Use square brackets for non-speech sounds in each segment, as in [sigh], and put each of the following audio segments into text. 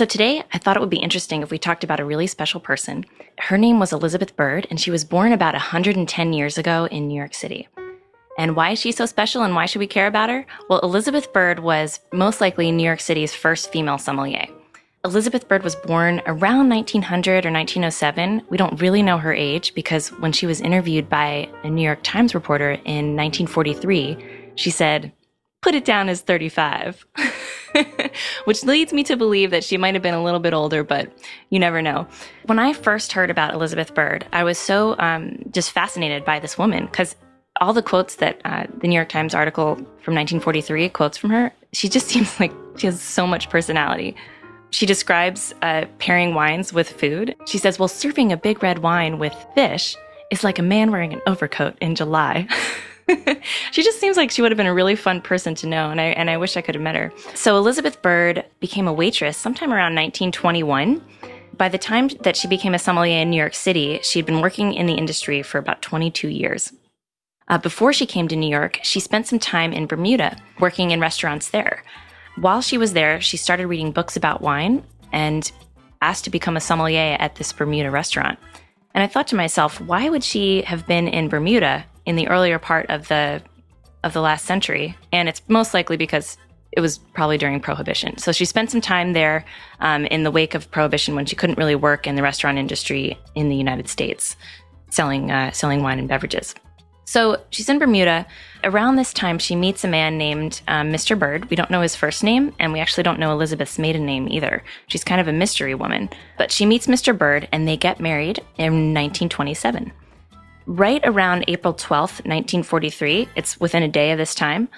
So today, I thought it would be interesting if we talked about a really special person. Her name was Elizabeth Bird, and she was born about 110 years ago in New York City. And why is she so special and why should we care about her? Well, Elizabeth Bird was most likely New York City's first female sommelier. Elizabeth Bird was born around 1900 or 1907. We don't really know her age because when she was interviewed by a New York Times reporter in 1943, she said, put it down as 35. [laughs] Which leads me to believe that she might have been a little bit older, but you never know. When I first heard about Elizabeth Bird, I was so um, just fascinated by this woman because all the quotes that uh, the New York Times article from 1943 quotes from her, she just [laughs] seems like she has so much personality. She describes uh, pairing wines with food. She says, Well, serving a big red wine with fish is like a man wearing an overcoat in July. [laughs] [laughs] she just seems like she would have been a really fun person to know, and I, and I wish I could have met her. So, Elizabeth Bird became a waitress sometime around 1921. By the time that she became a sommelier in New York City, she'd been working in the industry for about 22 years. Uh, before she came to New York, she spent some time in Bermuda working in restaurants there. While she was there, she started reading books about wine and asked to become a sommelier at this Bermuda restaurant. And I thought to myself, why would she have been in Bermuda in the earlier part of the of the last century? And it's most likely because it was probably during Prohibition. So she spent some time there um, in the wake of Prohibition when she couldn't really work in the restaurant industry in the United States, selling uh, selling wine and beverages. So she's in Bermuda. Around this time, she meets a man named um, Mr. Bird. We don't know his first name, and we actually don't know Elizabeth's maiden name either. She's kind of a mystery woman. But she meets Mr. Bird, and they get married in 1927. Right around April 12th, 1943, it's within a day of this time,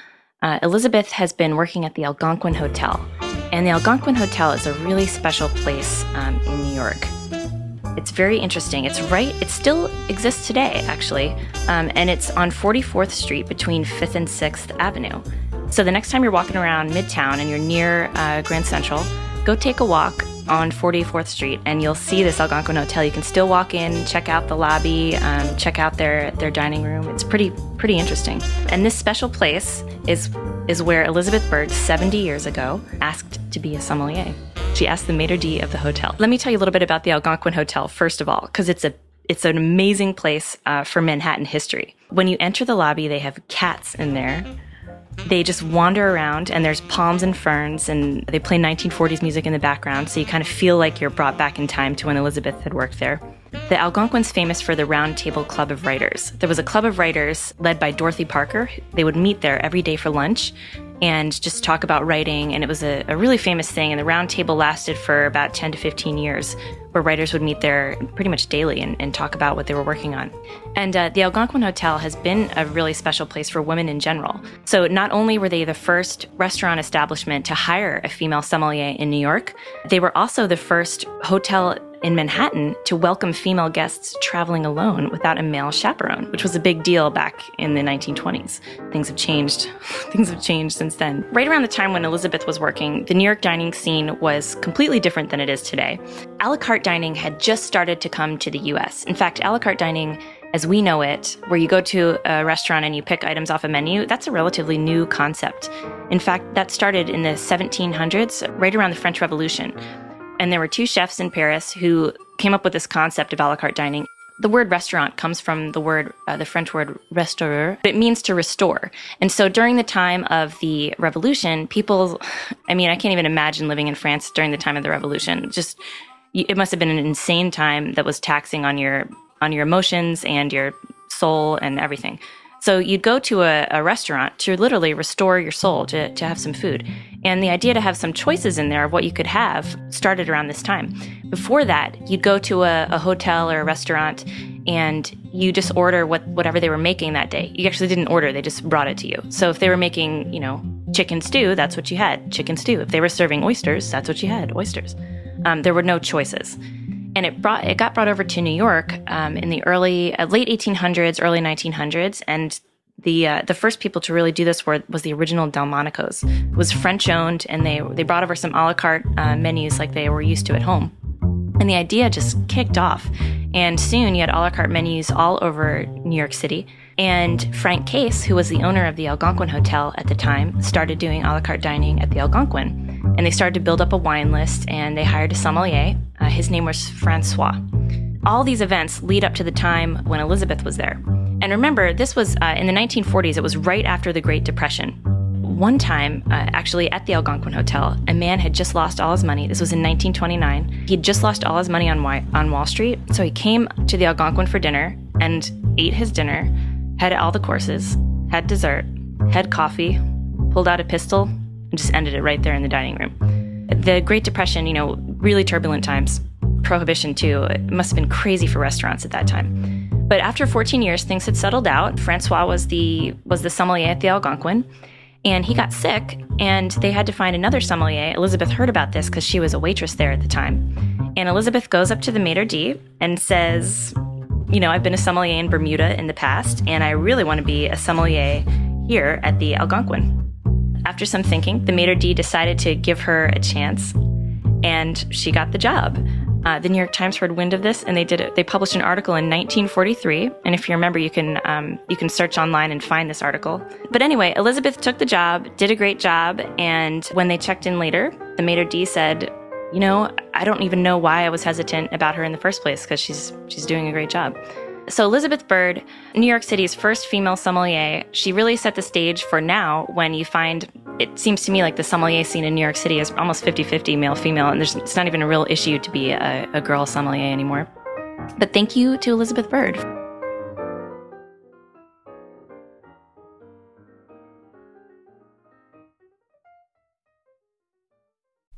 uh, Elizabeth has been working at the Algonquin Hotel. And the Algonquin Hotel is a really special place um, in New York. It's very interesting. It's right, it still exists today, actually. Um, and it's on 44th Street between 5th and 6th Avenue. So the next time you're walking around Midtown and you're near uh, Grand Central, go take a walk on 44th Street and you'll see this Algonquin Hotel. You can still walk in, check out the lobby, um, check out their, their dining room. It's pretty, pretty interesting. And this special place is, is where Elizabeth Bird, 70 years ago, asked to be a sommelier. She asked the maitre d' of the hotel. Let me tell you a little bit about the Algonquin Hotel, first of all, because it's a it's an amazing place uh, for Manhattan history. When you enter the lobby, they have cats in there. They just wander around, and there's palms and ferns, and they play 1940s music in the background, so you kind of feel like you're brought back in time to when Elizabeth had worked there. The Algonquin's famous for the Round Table Club of Writers. There was a club of writers led by Dorothy Parker. They would meet there every day for lunch and just talk about writing. And it was a, a, really famous thing. And the round table lasted for about 10 to 15 years, where writers would meet there pretty much daily and, and talk about what they were working on. And uh, the Algonquin Hotel has been a really special place for women in general. So not only were they the first restaurant establishment to hire a female sommelier in New York, they were also the first hotel in Manhattan to welcome female guests traveling alone without a male chaperone, which was a big deal back in the 1920s. Things have changed. [laughs] Things have changed since then. Right around the time when Elizabeth was working, the New York dining scene was completely different than it is today. A la carte dining had just started to come to the US. In fact, a la carte dining as we know it, where you go to a restaurant and you pick items off a menu, that's a relatively new concept. In fact, that started in the 1700s, right around the French Revolution. And there were two chefs in Paris who came up with this concept of a la carte dining. The word restaurant comes from the word, uh, the French word restaurer. It means to restore. And so during the time of the revolution, people, [laughs] I mean, I can't even imagine living in France during the time of the revolution. Just, it must have been an insane time that was taxing on your on your emotions and your soul and everything. So you'd go to a, a, restaurant to literally restore your soul, to, to have some food. And the idea to have some choices in there of what you could have started around this time. Before that, you'd go to a, a hotel or a restaurant and you just order what whatever they were making that day. You actually didn't order, they just brought it to you. So if they were making, you know, chicken stew, that's what you had, chicken stew. If they were serving oysters, that's what you had, oysters. Um, there were no choices and it brought it got brought over to New York um, in the early uh, late 1800s, early 1900s, and the uh, the first people to really do this were was the original Delmonico's. It was French owned, and they they brought over some a la carte uh, menus like they were used to at home. And the idea just kicked off, and soon you had a la carte menus all over New York City. And Frank Case, who was the owner of the Algonquin Hotel at the time, started doing a la carte dining at the Algonquin and they started to build up a wine list and they hired a sommelier. Uh, his name was Francois. All these events lead up to the time when Elizabeth was there. And remember, this was uh, in the 1940s, it was right after the Great Depression. One time, uh, actually at the Algonquin Hotel, a man had just lost all his money. This was in 1929. He'd just lost all his money on, on Wall Street. So he came to the Algonquin for dinner and ate his dinner, had all the courses, had dessert, had coffee, pulled out a pistol, and just ended it right there in the dining room. The Great Depression, you know, really turbulent times. Prohibition, too. It must have been crazy for restaurants at that time. But after 14 years, things had settled out. Francois was the was the sommelier at the Algonquin, and he got sick, and they had to find another sommelier. Elizabeth heard about this because she was a waitress there at the time. And Elizabeth goes up to the maitre d' and says, "You know, I've been a sommelier in Bermuda in the past, and I really want to be a sommelier here at the Algonquin." After some thinking, the maitre d' decided to give her a chance, and she got the job. Uh, the New York Times heard wind of this, and they did it. They published an article in 1943, and if you remember, you can um, you can search online and find this article. But anyway, Elizabeth took the job, did a great job, and when they checked in later, the maitre d' said, "You know, I don't even know why I was hesitant about her in the first place because she's she's doing a great job." So, Elizabeth Bird, New York City's first female sommelier, she really set the stage for now when you find it seems to me like the sommelier scene in New York City is almost 50 50 male female, and there's, it's not even a real issue to be a, a girl sommelier anymore. But thank you to Elizabeth Bird.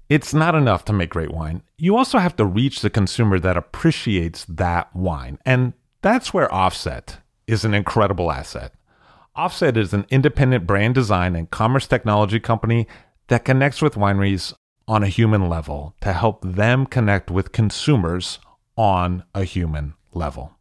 It's not enough to make great wine. You also have to reach the consumer that appreciates that wine. And that's where Offset is an incredible asset. Offset is an independent brand design and commerce technology company that connects with wineries on a human level to help them connect with consumers on a human level.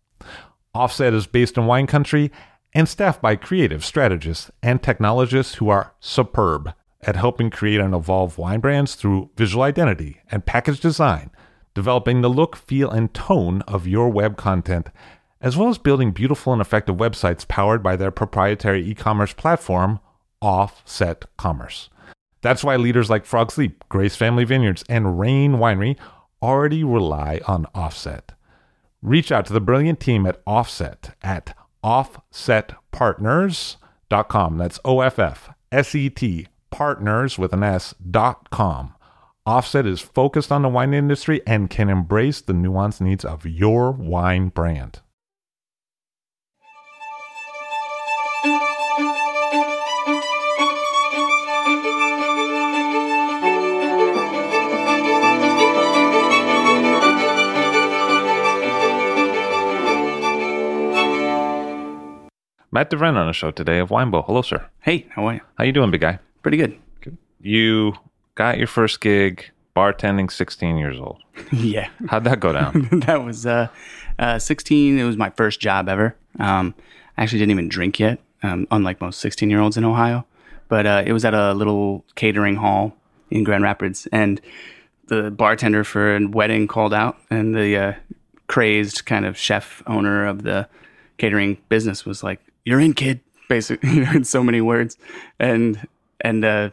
Offset is based in wine country and staffed by creative strategists and technologists who are superb at helping create and evolve wine brands through visual identity and package design, developing the look, feel, and tone of your web content as well as building beautiful and effective websites powered by their proprietary e commerce platform, Offset Commerce. That's why leaders like Frog's Leap, Grace Family Vineyards, and Rain Winery already rely on Offset. Reach out to the brilliant team at Offset at offsetpartners.com. That's O F F S E T partners with an S dot com. Offset is focused on the wine industry and can embrace the nuanced needs of your wine brand. Matt DeVriendt on the show today of Winebow. Hello, sir. Hey, how are you? How you doing, big guy? Pretty good. Good. You got your first gig bartending 16 years old. [laughs] yeah. How'd that go down? [laughs] that was uh, uh, 16. It was my first job ever. Um, I actually didn't even drink yet, um, unlike most 16 year olds in Ohio. But uh, it was at a little catering hall in Grand Rapids, and the bartender for a wedding called out, and the uh, crazed kind of chef owner of the catering business was like, "You're in, kid," basically [laughs] you know, in so many words, and and uh,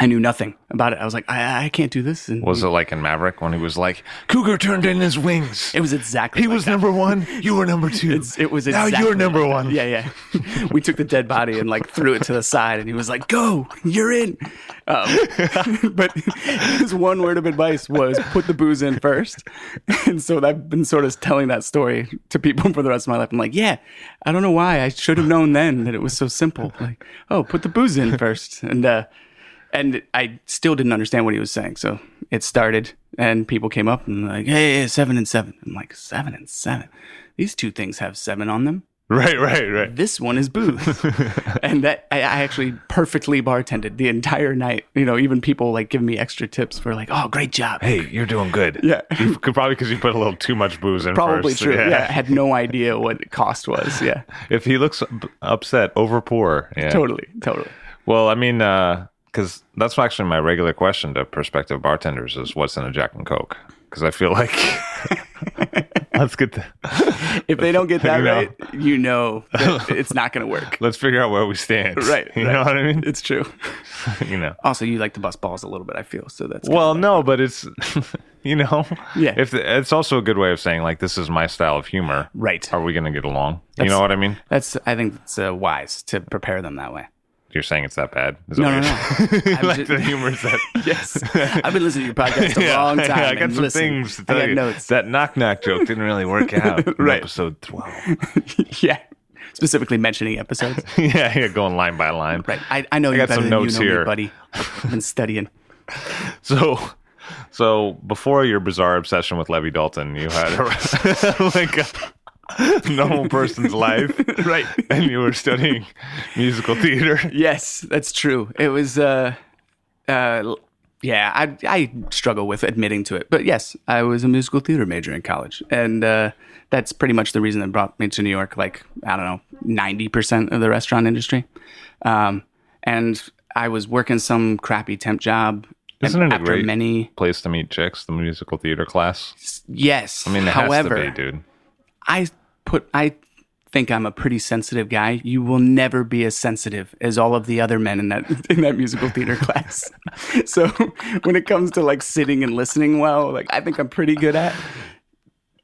I knew nothing about it. I was like, I, I can't do this. And Was it like in Maverick when he was like, Cougar turned in his wings? it was exactly He like was that. number one. You were number two. It's, it was now you're number that. one. Yeah, yeah. [laughs] we took the dead body and like threw it to the side, and he was like, "Go, you're in." Um, [laughs] but his one word of advice was put the booze in first, [laughs] and so I've been sort of telling that story to people for the rest of my life. I'm like, yeah, I don't know why I should have known then that it was so simple. Like, oh, put the booze in first, and uh, and I still didn't understand what he was saying. So it started, and people came up and like, hey, seven and seven. I'm like, seven and seven. These two things have seven on them. [laughs] Right, right, right. This one is booze, [laughs] and that I, I actually perfectly bartended the entire night. You know, even people like giving me extra tips for like, oh, great job. Hey, you're doing good. [laughs] Yeah. You could probably because you put a little too much booze in Probably first. true. Yeah. I had no idea what the cost was. Yeah, If he looks upset, over poor. Yeah. totally, totally. Well, I mean, uh, because that's actually my regular question to prospective bartenders is what's in a Jack and Coke? Because I feel like let's get the, If they don't get [laughs] that You know. right, you know that it's not going to work. [laughs] let's figure out where we stand. Right, [laughs] You right. know what I mean? It's true. you know. Also, you like to bust balls a little bit. I feel so. That's Well, no, but it's you know, Yeah. If the, it's also a good way of saying like this is my style of humor. Right. Are we going to get along? you know what I mean? That's. I think it's uh, wise to prepare them that way. You're saying it's that bad? Is No, no, no. [laughs] [laughs] Like just- the humor is that. [laughs] yes, I've been listening to your podcast a long time. I got and some listening. things to I tell you. notes. That knock knock joke didn't really work out in Right. episode twelve. yeah, specifically mentioning episodes. yeah, yeah, going line by line. Right. I, I know you got better some than notes you know here. me, buddy. I've been studying. So, so before your bizarre obsession with Levi Dalton, you had a, like a [laughs] normal person's life, [laughs] Right. And you were studying musical theater. Yes, that's true. It was. uh uh yeah, I I struggle with admitting to it, but yes, I was a musical theater major in college, and uh, that's pretty much the reason that brought me to New York. Like I don't know, ninety percent of the restaurant industry, um, and I was working some crappy temp job. Isn't it a after great many? place to meet chicks? The musical theater class. Yes, I mean, it however, has to be, dude. I put I think I'm a pretty sensitive guy. You will never be as sensitive as all of the other men in that [laughs] in that musical theater [laughs] class. so when it comes to like sitting and listening well, like I think I'm pretty good at.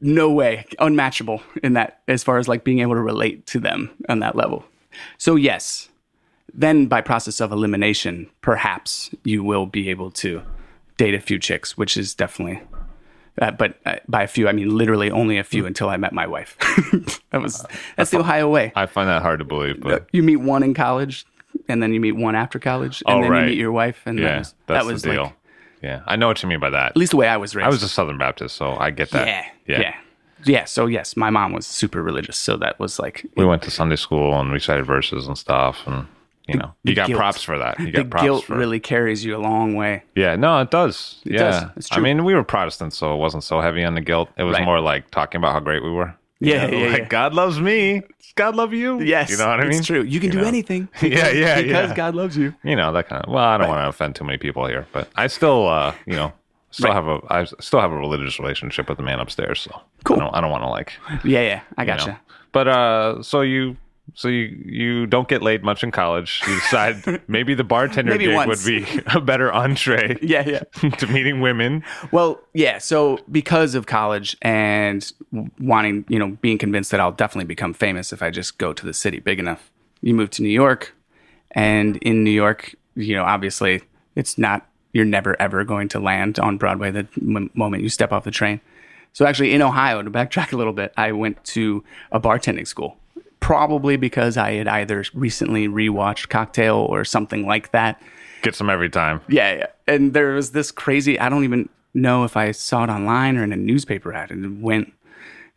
No way, unmatchable in that as far as like being able to relate to them on that level. So yes, then by process of elimination, perhaps you will be able to date a few chicks, which is definitely uh, but uh, by a few, I mean literally only a Hmm. few until I met my wife. [laughs] that was that's the Ohio way. I find that hard to believe, but You meet one in college, and then you meet one after college, and Oh, then right. you meet your wife, and yeah, that was, that's that was the deal. like yeah, I know what you mean by that. at least the way I was raised. I was a Southern Baptist, so I get that. yeah, yeah, yeah, So yes, my mom was super religious, so that was like We went to Sunday school and recited verses and stuff, and you know, the you got guilt. props for that. You the got props guilt really carries you a long way. Yeah, no, it does. yeah, does. It's true. I mean, we were Protestants, so it wasn't so heavy on the guilt. It was Right. more like talking about how great we were. You Yeah, know, yeah, like yeah. God loves me. God love you? Yes, you know what I mean. It's true. You can do know? anything. [laughs] Yeah, yeah, because yeah. God loves you. You know that kind of. Well, I don't want to offend too many people here, but I still, uh, you know, still Right. have a, I still have a religious relationship with the man upstairs. So Cool. I don't, I don't want to like, Yeah, yeah, I you know. But uh, so you. So you, you don't get laid much in college. You decide [laughs] maybe the bartender Maybe gig once. would be a better entree [laughs] Yeah, yeah. [laughs] to meeting women. Well, yeah. So because of college and wanting, you know, being convinced that I'll definitely become famous if I just go to the city big enough, you move to New York, and in New York, you know, obviously, it's not. You're never ever going to land on Broadway the m- moment you step off the train. So actually, in Ohio, to backtrack a little bit, I went to a bartending school. Probably because I had either recently rewatched Cocktail or something like that. Gets them every time. Yeah, yeah. And there was this crazy, I don't even know if I saw it online or in a newspaper ad and it went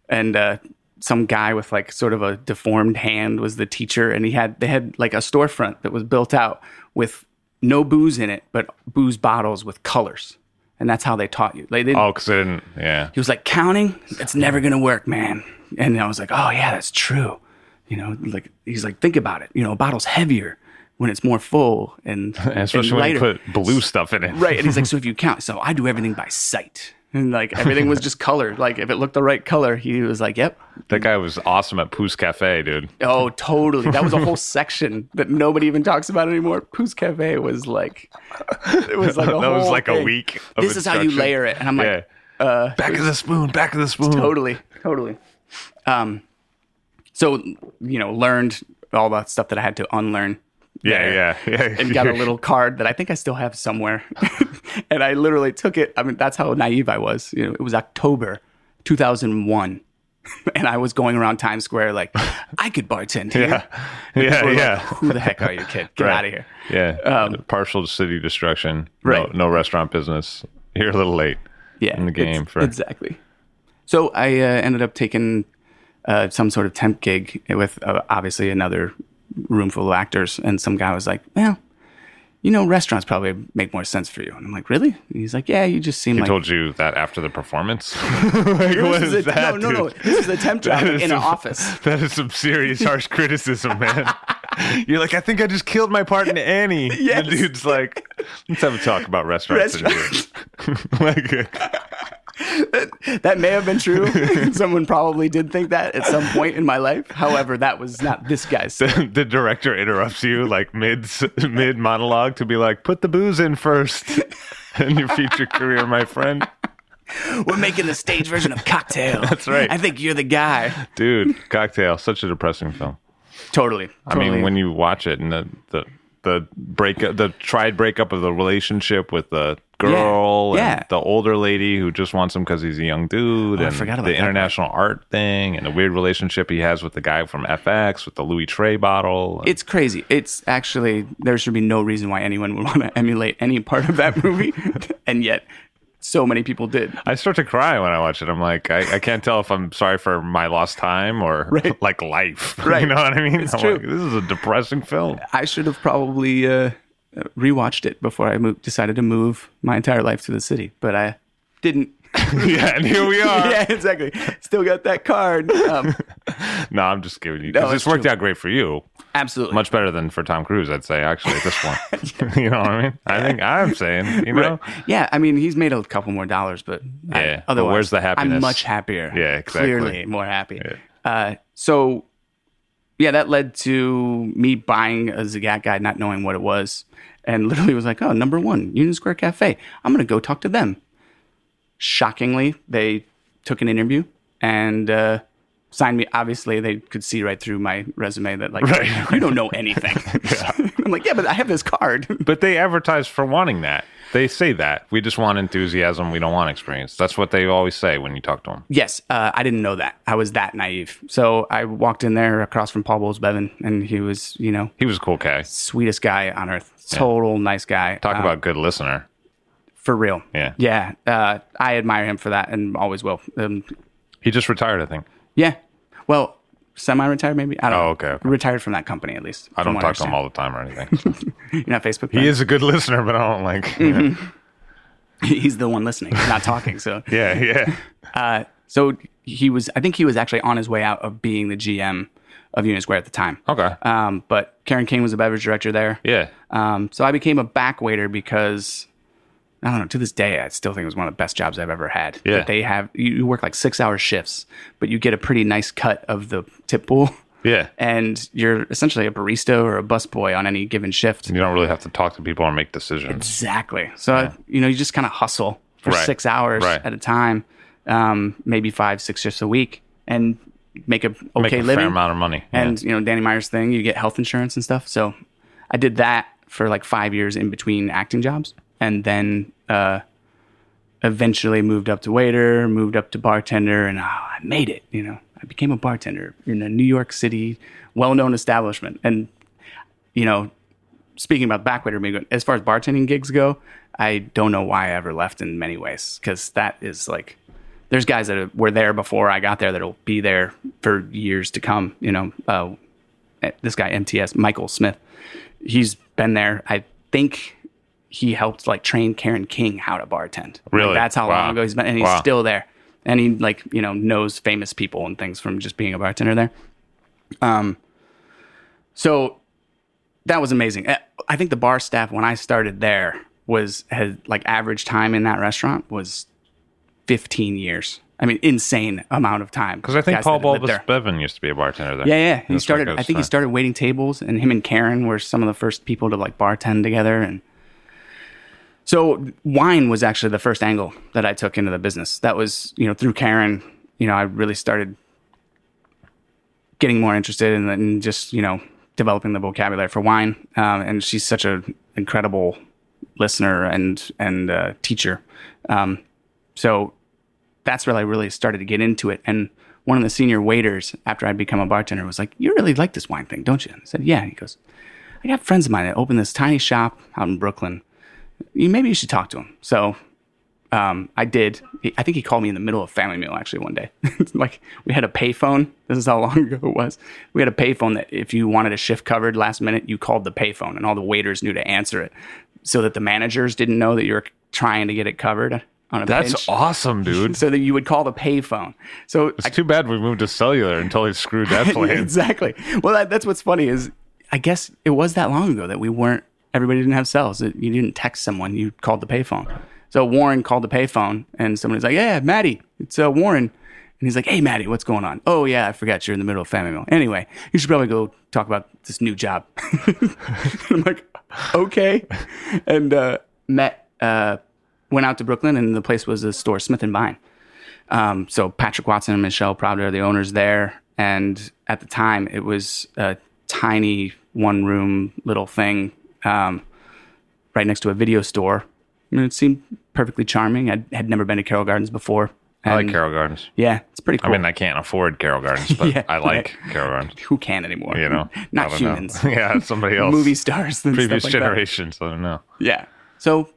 and uh some guy with like sort of a deformed hand was the teacher and he had they had like a storefront that was built out with no booze in it, but booze bottles with colors. And that's how they taught you. Like they, Oh, because I didn't. Yeah. he was like counting it's never gonna work man and i was like oh yeah that's true you know like he's like think about it you know a bottle's heavier when it's more full and, And [laughs] especially and when you put blue stuff in it. right and he's like [laughs] so if you count so i do everything by sight and like everything was just color. Like if it looked the right color, he was like, "Yep." That guy was awesome at Pousse Café, dude. Oh, totally. That was a whole [laughs] section that nobody even talks about anymore. Pousse Café was like, it was like a that whole was like a week. Of This is how you layer it, and I'm like, yeah. uh, back of the spoon, back of the spoon. totally, totally. Um, so you know, learned all that stuff that I had to unlearn. Yeah, yeah, yeah. [laughs] and got a [laughs] little card that I think I still have somewhere. [laughs] and I literally took it. I mean, that's how naive I was. You know, it was October 2001. And I was going around Times Square like, I could bartend here. Yeah, And yeah, were like. Who the heck are you, kid? Get Right. out of here. Yeah, partial city destruction. Right. No, no restaurant business. You're a little late. Yeah, in the game for- exactly. So I uh, ended up taking uh, some sort of temp gig with uh, obviously another room full of actors, and some guy was like, "Well, you know, restaurants probably make more sense for you." And I'm like, "Really?" And he's like, "Yeah, you just seem like." He like." told you that after the performance. [laughs] like, what is is a- that? no, no, no. This is a temp job in is an office. [laughs] That is some serious harsh [laughs] criticism, man. You're like, I think I just killed my part in Annie. Yes. The dude's like, let's have a talk about restaurants. here." like, [laughs] That may have been true. [laughs] Someone probably did think that at some point in my life. However, that was not this guy's. the, the director interrupts you like mid mid monologue to be like, put the booze in first [laughs] in your future career, my friend. We're making the stage version of Cocktail. That's right. I think you're the guy. Dude, Cocktail, such a depressing film. Totally. I mean, when you watch it and the the the breakup, the tried breakup of the relationship with the girl, Yeah, and the older lady who just wants him because he's a young dude, Oh, and the international art thing, and the weird relationship he has with the guy from FX with the Louis Trey bottle. it's crazy. It's actually there should be no reason why anyone would want to emulate any part of that movie, [laughs] and yet so many people did. I start to cry when I watch it. I'm like, I, I can't tell if I'm sorry for my lost time or [laughs] Right. [laughs] like life. [laughs] Right. You know what I mean? It's I'm true. like, this is a depressing film. I should have probably uh, rewatched it before I moved, decided to move my entire life to the city, but I didn't. [laughs] yeah, and here we are. yeah, exactly. Still got that card. Um, [laughs] No, I'm just giving you. No, Because it's it's worked true. out great for you. absolutely. Much better than for Tom Cruise, I'd say, actually, at this point. [laughs] you know what I mean? I think I'm saying, you know? Right. Yeah, I mean, he's made a couple more dollars, but I- Yeah, but where's the happiness? I'm much happier. Yeah, exactly. Clearly more happy. Uh, so, yeah, that led to me buying a Zagat guide, not knowing what it was, and literally was like, "Oh, number one, Union Square Cafe. I'm gonna go talk to them." Shockingly, they took an interview and uh, signed me. Obviously, they could see right through my resume that like Right. [laughs] you don't know anything. [laughs] [laughs] I'm like, yeah, but I have this card. But they advertise for wanting that. They say that. We just want enthusiasm. We don't want experience. That's what they always say when you talk to them. Yes, uh, I didn't know that. I was that naive. So I walked in there across from Paul Bolles-Beaven, and he was, you know, He was a cool guy. sweetest guy on earth. Total nice guy. Talk Uh, about good listener. For real. Yeah. yeah. Uh, I admire him for that, and always will. Um, He just retired, I think. yeah. Well, semi-retired maybe. I don't. Oh, know. okay, okay. Retired from that company at least. I don't talk to him all the time or anything. [laughs] You're not Facebook. he is a good [laughs] listener, but I don't like. know. [laughs] He's the one listening, not talking. So Yeah, yeah. Uh, so he was, I think he was actually on his way out of being the GM of Union Square at the time. Okay. Um, but Karen King was the beverage director there. Yeah. Um, so I became a back waiter because I don't know. To this day, I still think it was one of the best jobs I've ever had. Yeah. That they have you work like six hour shifts, but you get a pretty nice cut of the tip pool, Yeah. and you're essentially a barista or a busboy on any given shift. You don't really have to talk to people or make decisions. Exactly. So I- you know, you just kind of hustle for Right. six hours Right. at a time, um, maybe five, six shifts a week, and make a okay Make a living. fair amount of money. And you know, Danny Meyer's thing, you get health insurance and stuff. So I did that for like five years in between acting jobs, and then uh, eventually moved up to waiter, moved up to bartender, and oh, I made it. You know, I became a bartender in a New York City well-known establishment, and you know, speaking about back waiter, as far as bartending gigs go, I don't know why I ever left in many ways because that is like there's guys that were there before I got there that'll be there for years to come. You know, uh, this guy MTS Michael Smith, he's been there. I think he helped like train Karen King how to bartend. Like, Really? that's how Wow. long ago he's been, and he's Wow. still there. And he like you know knows famous people and things from just being a bartender there. Um, so that was amazing. Uh, I think the bar staff when I started there was had like average time in that restaurant was 15 years. I mean, insane amount of time. Because I think Paul Bolles. Beaven used to be a bartender there. Yeah, yeah. He That's started. I think he started waiting tables, and him and Karen were some of the first people to like bartend together. And so wine was actually the first angle that I took into the business. That was you know through Karen. You know, I really started getting more interested in, in just you know developing the vocabulary for wine. Um, and she's such an incredible listener and and uh, teacher. Um, so that's where I really started to get into it. And one of the senior waiters, after I'd become a bartender, was like, "You really like this wine thing, don't you?" I said, "Yeah." He goes, "I got friends of mine that opened this tiny shop out in Brooklyn. You maybe you should talk to him." So um, I did. I think he called me in the middle of family meal actually one day. [laughs] like we had a payphone. This is how [laughs] long ago it was. We had a payphone that if you wanted a shift covered last minute, you called the payphone, and all the waiters knew to answer it, so that the managers didn't know that you were trying to get it covered on a That's awesome, dude. [laughs] So that you would call the payphone. So It's too bad we moved to cellular until he screwed that plan. exactly. Well, that, that's what's funny is I guess it was that long ago that we weren't. Everybody didn't have cells. That You didn't text someone. You called the payphone. So Warren called the payphone, and somebody's like, "Yeah, Maddie, it's uh, Warren." And he's like, "Hey, Maddie, what's going on?" "Oh yeah, I forgot you're in the middle of family meal. Anyway, you should probably go talk about this new job." [laughs] I'm like, "Okay," and uh, met. Uh, went out to Brooklyn, and the place was a store, Smith and Vine. Um, so Patrick Watson and Michelle Pravda are the owners there. And at the time, it was a tiny one room little thing um, right next to a video store. And it seemed perfectly charming. I had never been to Carroll Gardens before. I like Carroll Gardens. Yeah, it's pretty I mean, I can't afford Carroll Gardens, [laughs] but Yeah, I like Carroll Gardens. Who can anymore? You know, [laughs] not don't know. humans. [laughs] yeah, somebody else. Movie stars. Previous like generations. I don't know. Yeah. So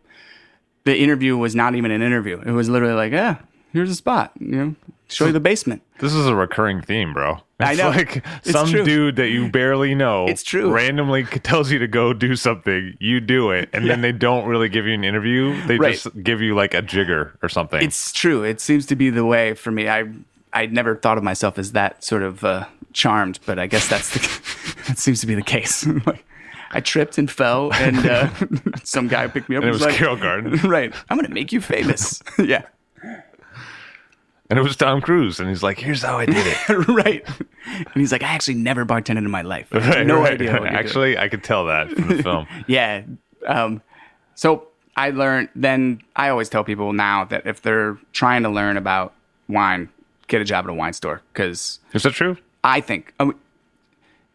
the interview was not even an interview. It was literally like, yeah, here's a spot. You know, show you the basement. This is a recurring theme, bro. I It's know. like It's some true. dude that you barely know. It's true. Randomly [laughs] tells you to go do something, you do it, and then they don't really give you an interview. They Right. just give you like a jigger or something. It's true. It seems to be the way for me. I I never thought of myself as that sort of uh, charmed, but I guess that's the [laughs] that seems to be the case. [laughs] like, I tripped and fell, and uh, some guy picked me up. and it and was like, Carroll Gardens, right. I'm gonna make you famous. yeah. And it was Tom Cruise, and he's like, "Here's how I did it." [laughs] right. And he's like, I actually never bartended in my life. I have Right, no right. idea. What you're doing." Actually, I could tell that from the [laughs] film. yeah. Um, so I learned then I always tell people now that if they're trying to learn about wine, get a job at a wine store because Is that true? I think um,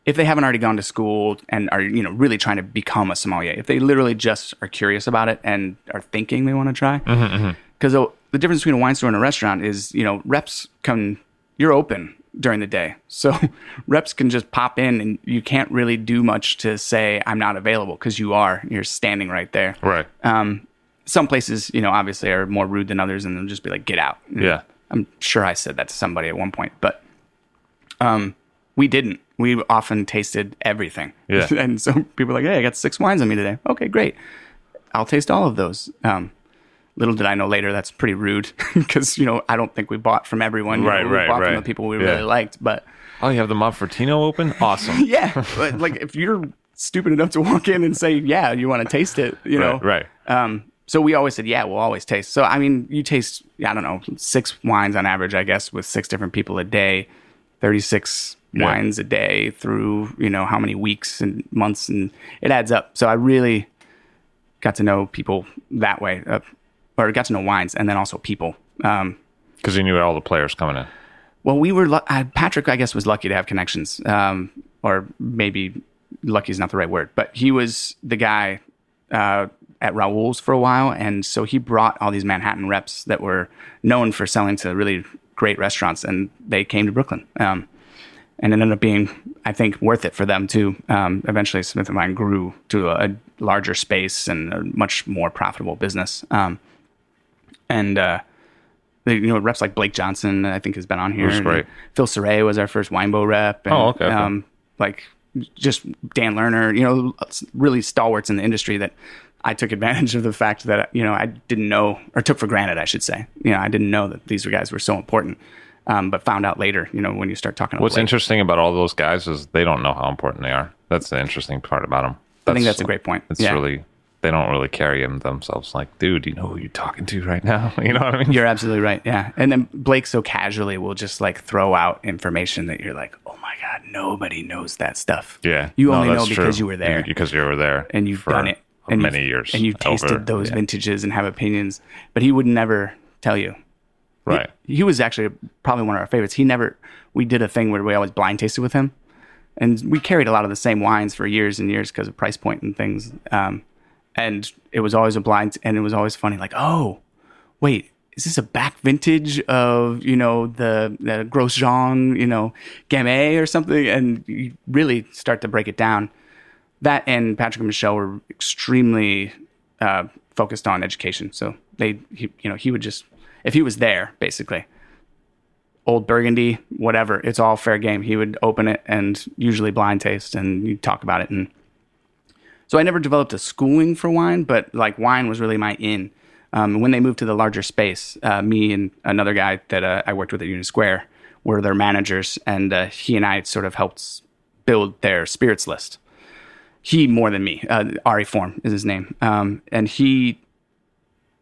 if they haven't already gone to school and are you know really trying to become a sommelier, if they literally just are curious about it and are thinking they want to try, because the difference between a wine store and a restaurant is you know reps can you're open during the day, [laughs] so reps can just pop in and you can't really do much to say I'm not available because you are you're standing right there. Right. Um, some places you know obviously are more rude than others and they'll just be like get out. yeah. I'm sure I said that to somebody at one point, but um, we didn't. We often tasted everything. Yeah. [laughs] and so people were like, hey, I got six wines on me today. Okay, great. I'll taste all of those. Um, little did I know later that's pretty rude [laughs] because, you know, I don't think we bought from everyone. You know, Right, we right, bought right. from the people we Yeah. really liked. But Oh, you have the Monfortino open? Awesome. [laughs] yeah, but, like if you're stupid enough to walk in and say, yeah, you want to taste it, you know, right, right. um, so we always said, yeah, we'll always taste. So I mean, you taste, I don't know, six wines on average, I guess, with six different people a day, thirty-six Yeah. wines a day through you know how many weeks and months, and it adds up. So I really got to know people that way, uh, or got to know wines, and then also people. Um, Because you knew all the players coming in. well, we were uh, Patrick. I guess was lucky to have connections, um, or maybe lucky is not the right word, but he was the guy uh, at Raoul's for a while, and so he brought all these Manhattan reps that were known for selling to really great restaurants, and they came to Brooklyn, um, and it ended up being, I think, worth it for them too. Um, eventually, Smith and Vine grew to a, a larger space and a much more profitable business, um, and. Uh, the- you know, reps like Blake Johnson, I think, has been on here. Great. Phil Saray was our first Winebow rep. And, Oh, okay, okay. Um, like just Dan Lerner, you know, really stalwarts in the industry that I took advantage of the fact that, you know, I didn't know or took for granted, I should say. You know, I didn't know that these guys were so important. Um, but found out later, you know, when you start talking What's Blake. interesting about all those guys is they don't know how important they are. That's the interesting part about them. I think that's a great point. It's Yeah. really they don't really carry them themselves. Like, dude, you know who you're talking to right now? [laughs] You know what I mean? You're absolutely right. Yeah. And then Blake so casually will just like throw out information that you're like, oh my God, nobody knows that stuff. yeah. You No, only know because true. you were there. Because you were there. and you've done it. And many years. And you've tasted over- those yeah. vintages and have opinions. But he would never tell you. Right. He, he was actually probably one of our favorites. He never, we did a thing where we always blind tasted with him. And we carried a lot of the same wines for years and years because of price point and things. Um, and it was always a blind, and it was always funny. Like, oh, wait, is this a back vintage of you know the the Grosjean, you know, Gamay or something? And you really start to break it down. That and Patrick and Michelle were extremely uh, focused on education. So they, he, you know, he would just if he was there, basically, old Burgundy, whatever, it's all fair game. He would open it and usually blind taste, and you talk about it. And so I never developed a schooling for wine, but like wine was really my in. Um, when they moved to the larger space, uh, me and another guy that uh, I worked with at Union Square were their managers, and uh, he and I sort of helped build their spirits list. He more than me. Uh, Ari Form is his name, um, and he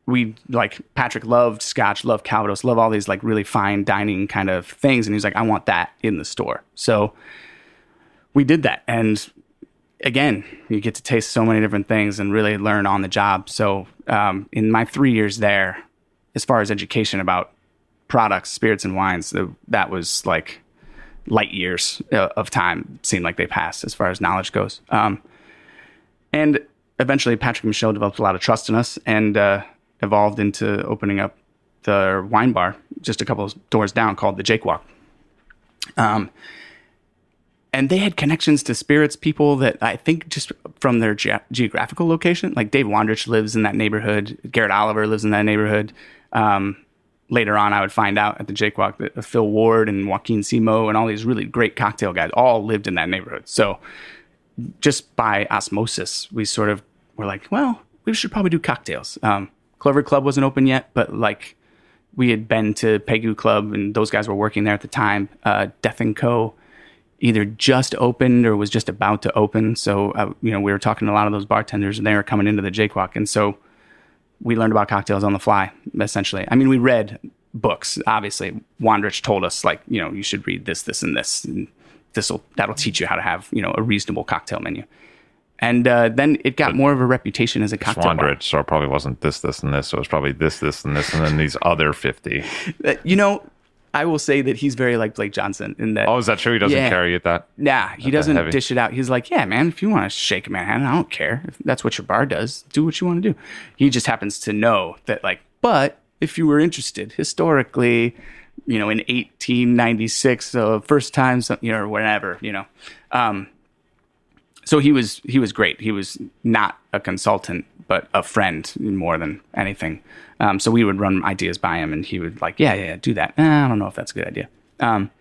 we like Patrick loved Scotch, loved Calvados, loved all these like really fine dining kind of things, and he's like, I want that in the store. So we did that, and again, you get to taste so many different things and really learn on the job. So um, in my three years there, as far as education about products, spirits, and wines, that was like light years uh, of time seemed like they passed as far as knowledge goes. Um, and eventually, Patrick and Michelle developed a lot of trust in us and uh, evolved into opening up the wine bar just a couple doors down called the Jake Walk. Um, and they had connections to spirits people that I think just from their ge- geographical location, like Dave Wondrich lives in that neighborhood, Garrett Oliver lives in that neighborhood. Um, later on, I would find out at the Jake Walk that uh, Phil Ward and Joaquin Simo and all these really great cocktail guys all lived in that neighborhood. So just by osmosis, we sort of were like, well, we should probably do cocktails. Um, Clover Club wasn't open yet, but like we had been to Pegu Club and those guys were working there at the time. Uh, Death and Co. either just opened or was just about to open. So, uh, you know, we were talking to a lot of those bartenders and they were coming into the Jake Walk. And so we learned about cocktails on the fly, essentially. I mean, we read books, obviously. Wondrich told us, like, you know, you should read this, this, and this. And this'll, that'll teach you how to have, you know, a reasonable cocktail menu. And uh, then it got more of a reputation as a cocktail bar. Wondrich, so it probably wasn't this, this, and this. So it was probably this, this, and this, and then these other 50. Uh, You know, I will say that he's very like Blake Johnson in that. Oh, is that true? He doesn't Yeah. carry it that? Nah, he doesn't heavy. dish it out. He's like, yeah, man, if you want to shake a Manhattan, I don't care. If that's what your bar does, do what you want to do. He just happens to know that, like, but if you were interested historically, you know, in 1896, so first time, you know, or whatever, you know. Um, so he was he was great. He was not a consultant, but a friend more than anything. Um, so we would run ideas by him, and he would like, yeah, yeah, do that. I don't know if that's a good idea. Um,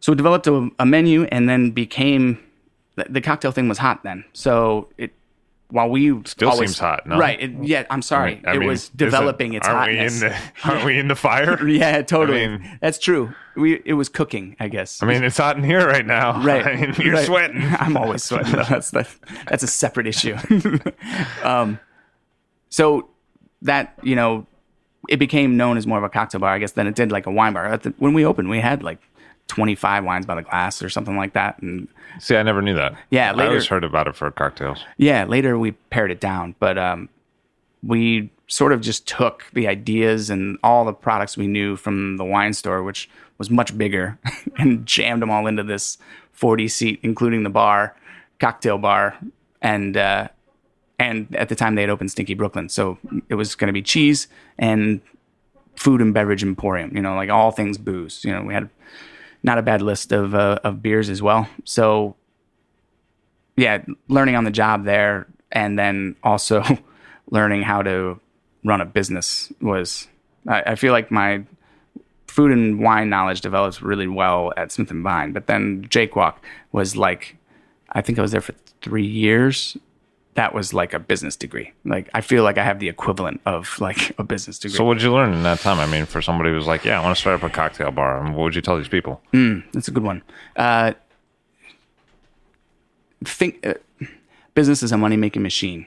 so we developed a, a menu, and then became the, the cocktail thing was hot then. So it while we Still always- seems hot, no? right? It, yeah, I'm sorry, I it mean, was isn't- developing its aren't hotness. We in the, aren't we in the fire? [laughs] yeah, totally. I mean- That's true. We it was cooking, I guess. I mean, it's hot in here right now. [laughs] Right. I mean, you're right. sweating. [laughs] I'm always sweating. That's that's a separate issue. um, so that you know, it became known as more of a cocktail bar, I guess, than it did like a wine bar. The, when we opened, we had like 25 wines by the glass or something like that, and See, I never knew that. Yeah, I later- always heard about it for cocktails. yeah, later we pared it down, but um, we sort of just took the ideas and all the products we knew from the wine store, which was much bigger, [laughs] and jammed them all into this 40 seat, including the bar, cocktail bar, and uh, and at the time they had opened Stinky Brooklyn, so it was going to be cheese and food and beverage emporium, you know, like all things booze. You know, we had not a bad list of uh, of beers as well. So yeah, learning on the job there, and then also [laughs] learning how to run a business was. I, I feel like my food and wine knowledge developed really well at Smith and Vine, but then Jake Walk was like, I think I was there for three years. That was like a business degree. Like I feel like I have the equivalent of like a business degree. So, what did you learn in that time? I mean, for somebody who's like, "Yeah, I want to start up a cocktail bar," I mean, what would you tell these people? That's a good one. Uh, think uh, business is a money making machine,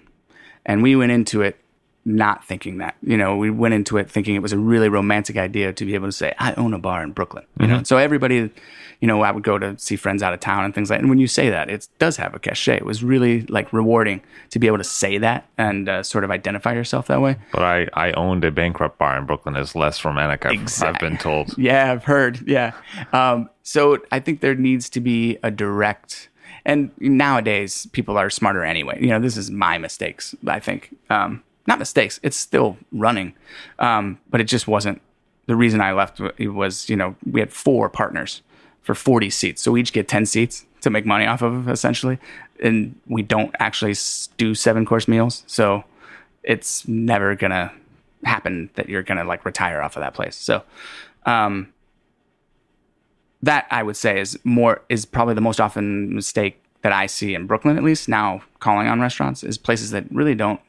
And we went into it not thinking that. You know, we went into it thinking it was a really romantic idea to be able to say, I own a bar in Brooklyn. You know, so everybody, you know, I would go to see friends out of town and things like. And when you say that, it does have a cachet. It was really like rewarding to be able to say that and uh, sort of identify yourself that way. But I, I owned a bankrupt bar in Brooklyn is less romantic, I've, I've been told. [laughs] Yeah, I've heard. Yeah. Um, so I think there needs to be a direct, and nowadays people are smarter anyway. You know, this is my mistakes, I think. Um, not mistakes, it's still running. Um, but it just wasn't. The reason I left was, you know, we had four partners for 40 seats. So we each get 10 seats to make money off of, essentially. And we don't actually do seven course meals. So it's never to happen that you're to like retire off of that place. So, um, that I would say is more is probably the most often mistake that I see in Brooklyn, at least now calling on restaurants, is places that really don't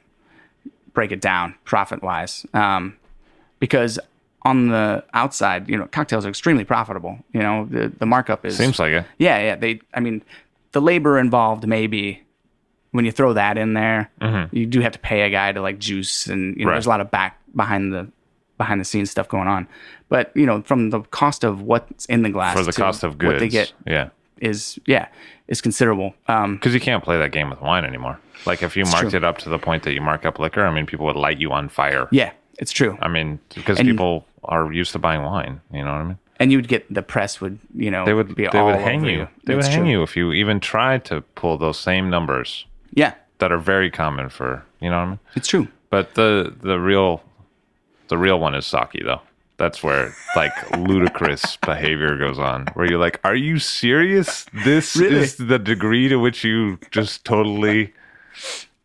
break it down profit wise. Um, because on the outside, you know, cocktails are extremely profitable. You know, the the markup is Seems like it. yeah, yeah. They, I mean, the labor involved maybe when you throw that in there, you do have to pay a guy to like juice, and you know, Right. there's a lot of back behind the behind the scenes stuff going on. But you know, from the cost of what's in the glass For the cost of goods. what they get Yeah. is yeah is considerable. Um, Because you can't play that game with wine anymore. Like if you marked true. it up to the point that you mark up liquor, I mean, people would light you on fire. yeah, it's true. I mean, because And- people are used to buying wine. You know what I mean? and you would get the press would you know They would be they would hang over you. They That's would hang true. you if you even tried to pull those same numbers Yeah, that are very common for you know what I mean. it's true. But the the real the real one is sake though. That's where like [laughs] ludicrous behavior goes on, where you're like, "Are you serious? This Really? is the degree to which you just totally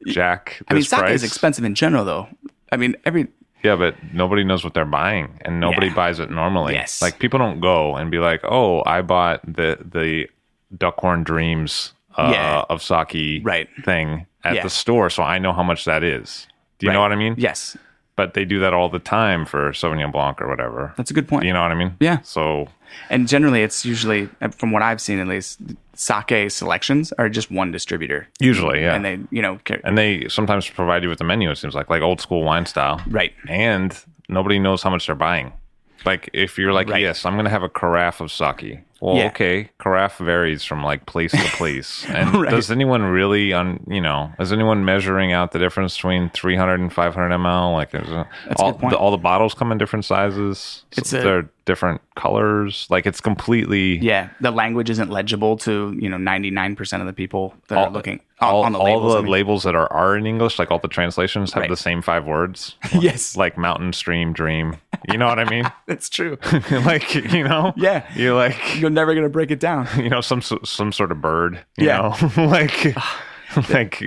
jack this I mean, sake price." is expensive in general, though. I mean, every Yeah, but nobody knows what they're buying, and nobody Yeah. buys it normally. Yes. Like people don't go and be like, "Oh, I bought the the Duckhorn Dreams uh, Yeah. of sake Right. thing at Yeah. the store, so I know how much that is." Do you know what I mean? yes, But they do that all the time for Sauvignon Blanc or whatever. that's a good point. you know what I mean? Yeah. So And generally, it's usually, uh, from what I've seen at least, sake selections are just one distributor. usually, yeah. And they, you know, ca- and they sometimes provide you with the menu. It seems like like old school wine style, right. and nobody knows how much they're buying. Like if you're like, Right. yes, I'm gonna have a carafe of sake. Well, Yeah. okay, carafe varies from like place to place. [laughs] And Right. does anyone really on you know is anyone measuring out the difference between 300 and 500 ml? Like there's a, all the, all the bottles come in different sizes. It's So a- they're different colors. Like it's completely Yeah. The language isn't legible to, you know, 99% of the people that are looking on, all, on the all labels. the I mean. labels that are, are in English, like all the translations, have Right. the same five words. [laughs] yes. like mountain, stream, dream. You know what I mean? [laughs] That's true. like you know, Yeah. You're like You're never going to break it down. [laughs] you know some some sort of bird. You Yeah. know, [laughs] like [sighs] like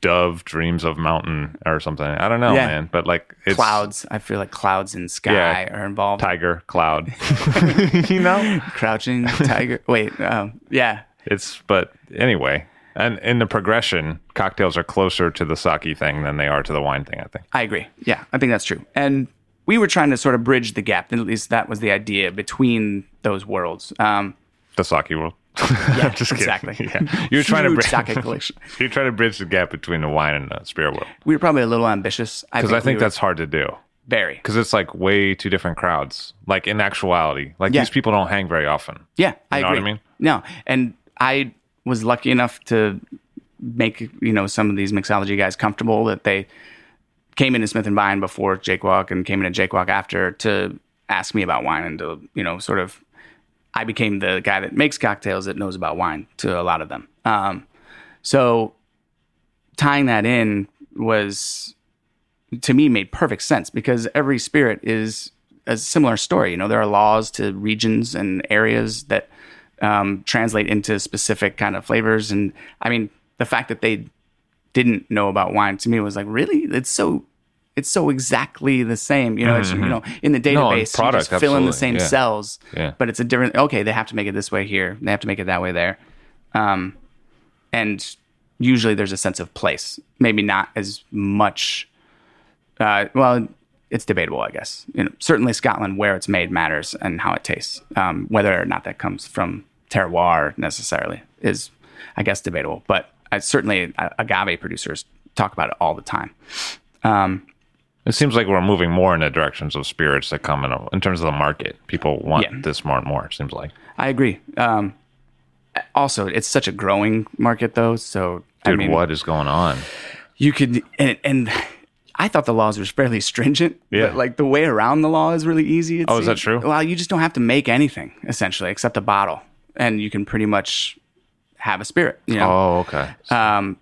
dove dreams of mountain or something. I don't know, Yeah. man. But like it's clouds. I feel like clouds and sky Yeah. are involved. tiger, cloud. [laughs] you know, Crouching tiger. Wait. Um, yeah. it's but anyway. And in the progression, cocktails are closer to the sake thing than they are to the wine thing. I think. I agree. Yeah, I think that's true. And we were trying to sort of bridge the gap. At least that was the idea between those worlds. Um, The sake world. [laughs] yeah, Just kidding. exactly. [laughs] Yeah. You're trying to bridge. [laughs] You're trying to bridge the gap between the wine and the spirit world We were probably a little ambitious. because I think we that's hard to do. very. because it's like way two different crowds. Like in actuality, like Yeah. these people don't hang very often. Yeah, I You know what I agree. mean? No, and I was lucky enough to make you know some of these mixology guys comfortable that they came into Smith and Vine before Jake Walk and came into Jake Walk after to ask me about wine and to you know sort of I became the guy that makes cocktails that knows about wine to a lot of them. Um, so tying that in was to me made perfect sense because every spirit is a similar story. You know, there are laws to regions and areas that um, translate into specific kind of flavors. And I mean, the fact that they didn't know about wine to me was like, really? It's so. It's so exactly the same, you know. It's, you know, in the No, database, product, you just fill in the same yeah. cells, Yeah. but it's a different. Okay, they have to make it this way here. They have to make it that way there. Um, and usually there's a sense of place. Maybe not as much. Uh, well, it's debatable, I guess. You know, certainly Scotland, where it's made, matters, and how it tastes. Um, whether or not that comes from terroir necessarily is, I guess, debatable. But uh, certainly, uh, agave producers talk about it all the time. Um, It seems like we're moving more in the directions of spirits that come in, a, in terms of the market. People want Yeah. this more and more. It seems like, I agree. Um, also, it's such a growing market, though. So, dude, I mean, what is going on? you could and, and I thought the laws were fairly stringent. Yeah. But like the way around the law is really easy. Oh, is that true? Well, you just don't have to make anything essentially except a bottle, and you can pretty much have a spirit. You know. Oh, okay. Um,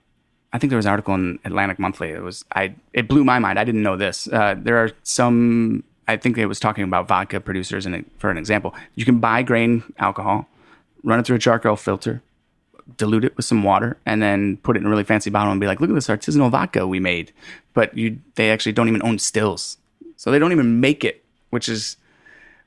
I think there was an article in Atlantic Monthly. It was I. It blew my mind. I didn't know this. Uh, there are some. I think it was talking about vodka producers, and for an example, you can buy grain alcohol, run it through a charcoal filter, dilute it with some water, and then put it in a really fancy bottle and be like, "Look at this artisanal vodka we made." But you, they actually don't even own stills, so they don't even make it, which is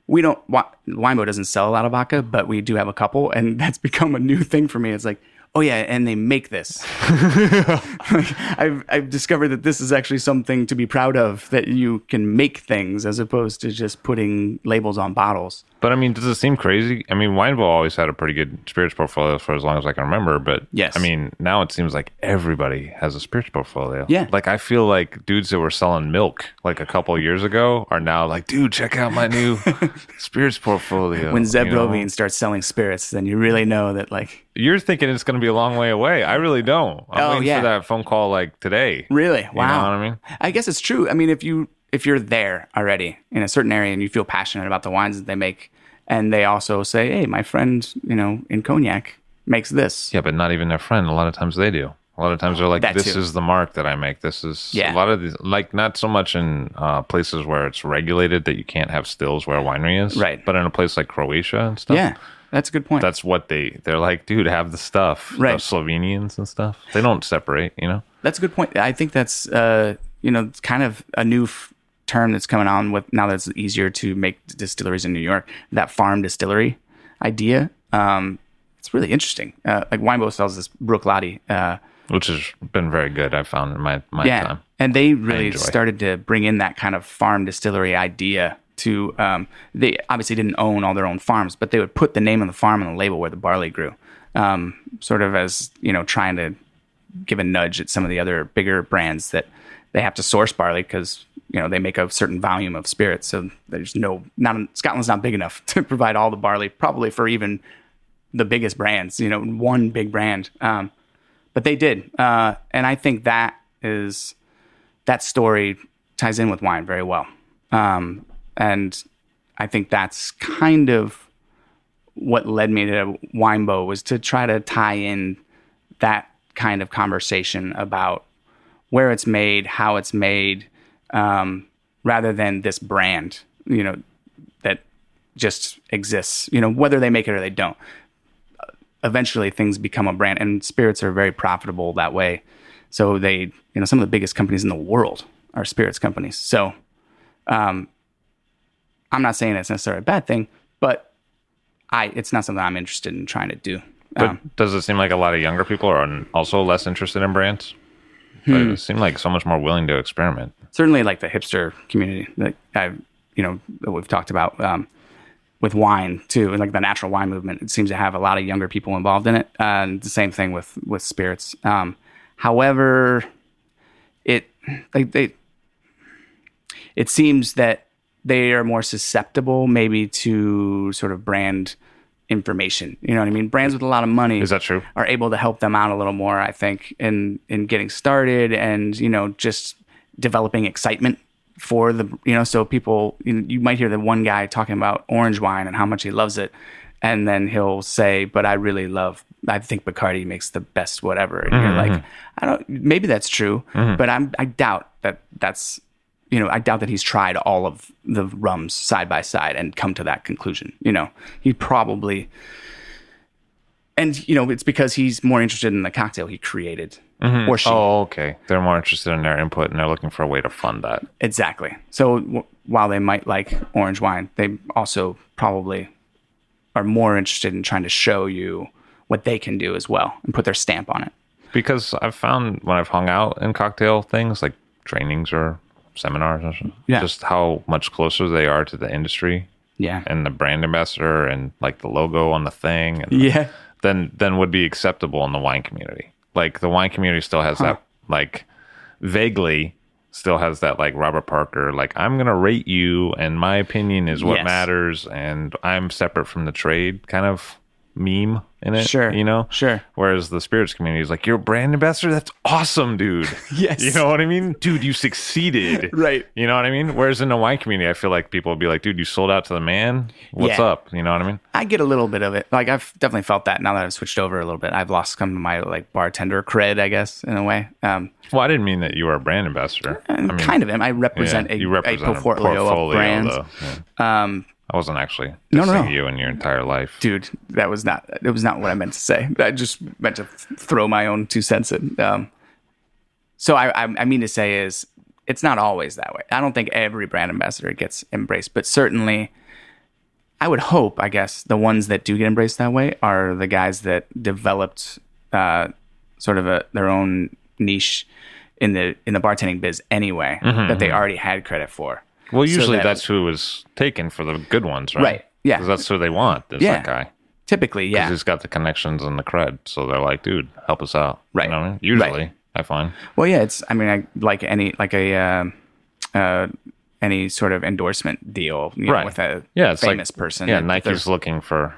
we don't Wi- Winebow doesn't sell a lot of vodka, but we do have a couple, and [laughs] that's become a new thing for me. It's like, oh yeah, and they make this. Like, [laughs] [laughs] I've I've discovered that this is actually something to be proud of that you can make things as opposed to just putting labels on bottles. But I mean, does it seem crazy? I mean, Winebow always had a pretty good spirits portfolio for as long as I can remember. But Yes. I mean, now it seems like everybody has a spirits portfolio. Yeah. Like I feel like dudes that were selling milk like a couple of years ago are now like, dude, check out my new [laughs] spirits portfolio. When Zev you know? Rovine starts selling spirits, then you really know that like You're thinking it's going to be a long way away. I really don't. I'm Oh, waiting yeah. for that phone call like today. really You wow. know what I mean? I guess it's true. I mean, if you if you're there already in a certain area and you feel passionate about the wines that they make, and they also say, "Hey, my friend, you know, in Cognac makes this," Yeah, but not even their friend. A lot of times they do. A lot of times they're like, That "This too. is the mark that I make. This is Yeah. a lot of these, like not so much in uh, places where it's regulated that you can't have stills where a winery is, Right. But in a place like Croatia and stuff, yeah, that's a good point. that's what they they're like, dude, have the stuff, Right. The Slovenians and stuff. They don't separate, you know. That's a good point. I think that's uh, you know kind of a new f- term that's coming on with now that it's easier to make distilleries in New York. That farm distillery idea. Um, it's really interesting. Uh, like Winebow sells this Bruichladdich, uh, Which has been very good. I found in my my yeah, time. and they really started to bring in that kind of farm distillery idea. To um, they obviously didn't own all their own farms, but they would put the name of the farm on the label where the barley grew, um, sort of as you know trying to give a nudge at some of the other bigger brands that they have to source barley because you know they make a certain volume of spirits. So there's no not Scotland's not big enough [laughs] to provide all the barley, probably for even the biggest brands. You know, one big brand. Um, but they did, uh, and I think that is that story ties in with wine very well. Um, and I think that's kind of what led me to Winebow was to try to tie in that kind of conversation about where it's made, how it's made, um, rather than this brand, you know, that just exists. You know, whether they make it or they don't. Eventually, things become a brand, and spirits are very profitable that way. So they, you know, some of the biggest companies in the world are spirits companies. So, um, I'm not saying it's necessarily a bad thing, but I, it's not something I'm interested in trying to do. But Um, does it seem like a lot of younger people are also less interested in brands? Hmm. It seem like so much more willing to experiment. certainly like the hipster community that I've, you know, that we've talked about um, with wine too, and like the natural wine movement. It seems to have a lot of younger people involved in it, and the same thing with with spirits. Um, however, it like they, it seems that they are more susceptible maybe to sort of brand information. You know what I mean? Brands with a lot of money Is that true? are able to help them out a little more, I think, in in getting started and you know just developing excitement for the you know so people you, know, you might hear the one guy talking about orange wine and how much he loves it and then he'll say but I really love I think Bacardi makes the best whatever and you're mm-hmm, like mm-hmm. I don't maybe that's true mm-hmm. but I'm I doubt that that's you know I doubt that he's tried all of the rums side by side and come to that conclusion you know. He probably and you know it's because he's more interested in the cocktail he created. Mm-hmm. Or she. Oh, okay. They're more interested in their input and they're looking for a way to fund that. exactly. So w- while they might like orange wine they also probably are more interested in trying to show you what they can do as well and put their stamp on it. Because I've found when I've hung out in cocktail things like trainings or seminars or something, Yeah. just how much closer they are to the industry yeah and the brand ambassador and like the logo on the thing and yeah then then would be acceptable in the wine community. Like the wine community still has that like vaguely still has that like Robert Parker, like I'm gonna rate you, and my opinion is what Yes. matters, and I'm separate from the trade kind of meme in it. Sure, you know, sure. Whereas the spirits community is like, you're a brand ambassador. That's awesome, dude. [laughs] Yes. you know what I mean, dude. You succeeded. [laughs] Right. You know what I mean. Whereas in the wine community, I feel like people would be like, dude, you sold out to the man. What's Yeah. up? You know what I mean? I get a little bit of it. Like I've definitely felt that now that I've switched over a little bit. I've lost some of my like bartender cred, I guess, in a way. Um, Well, I didn't mean that you were a brand ambassador. I mean, kind of am. I yeah, represent, a, you represent a portfolio, of brands. Yeah. Um, I wasn't actually No, no, no. you in your entire life. dude, that was not it was not what I meant to say. I just meant to throw my own two cents in. Um, so I, I I mean to say is it's not always that way. I don't think every brand ambassador gets embraced, but certainly I would hope, I guess, the ones that do get embraced that way are the guys that developed uh, sort of a their own niche in the in the bartending biz anyway that they already had credit for. Well, So usually that- that's who was taken for the good ones, right? Right, Yeah. Because that's who they want. Is Yeah. that guy? Typically, yeah. He's got the connections and the cred, so they're like, dude, help us out. Right. You know what I mean? Usually, Right. I find. Well, yeah, it's. I mean, I, like any like a um uh, any sort of endorsement deal, you know, with a Yeah, it's famous like, person. Yeah, Nike's looking for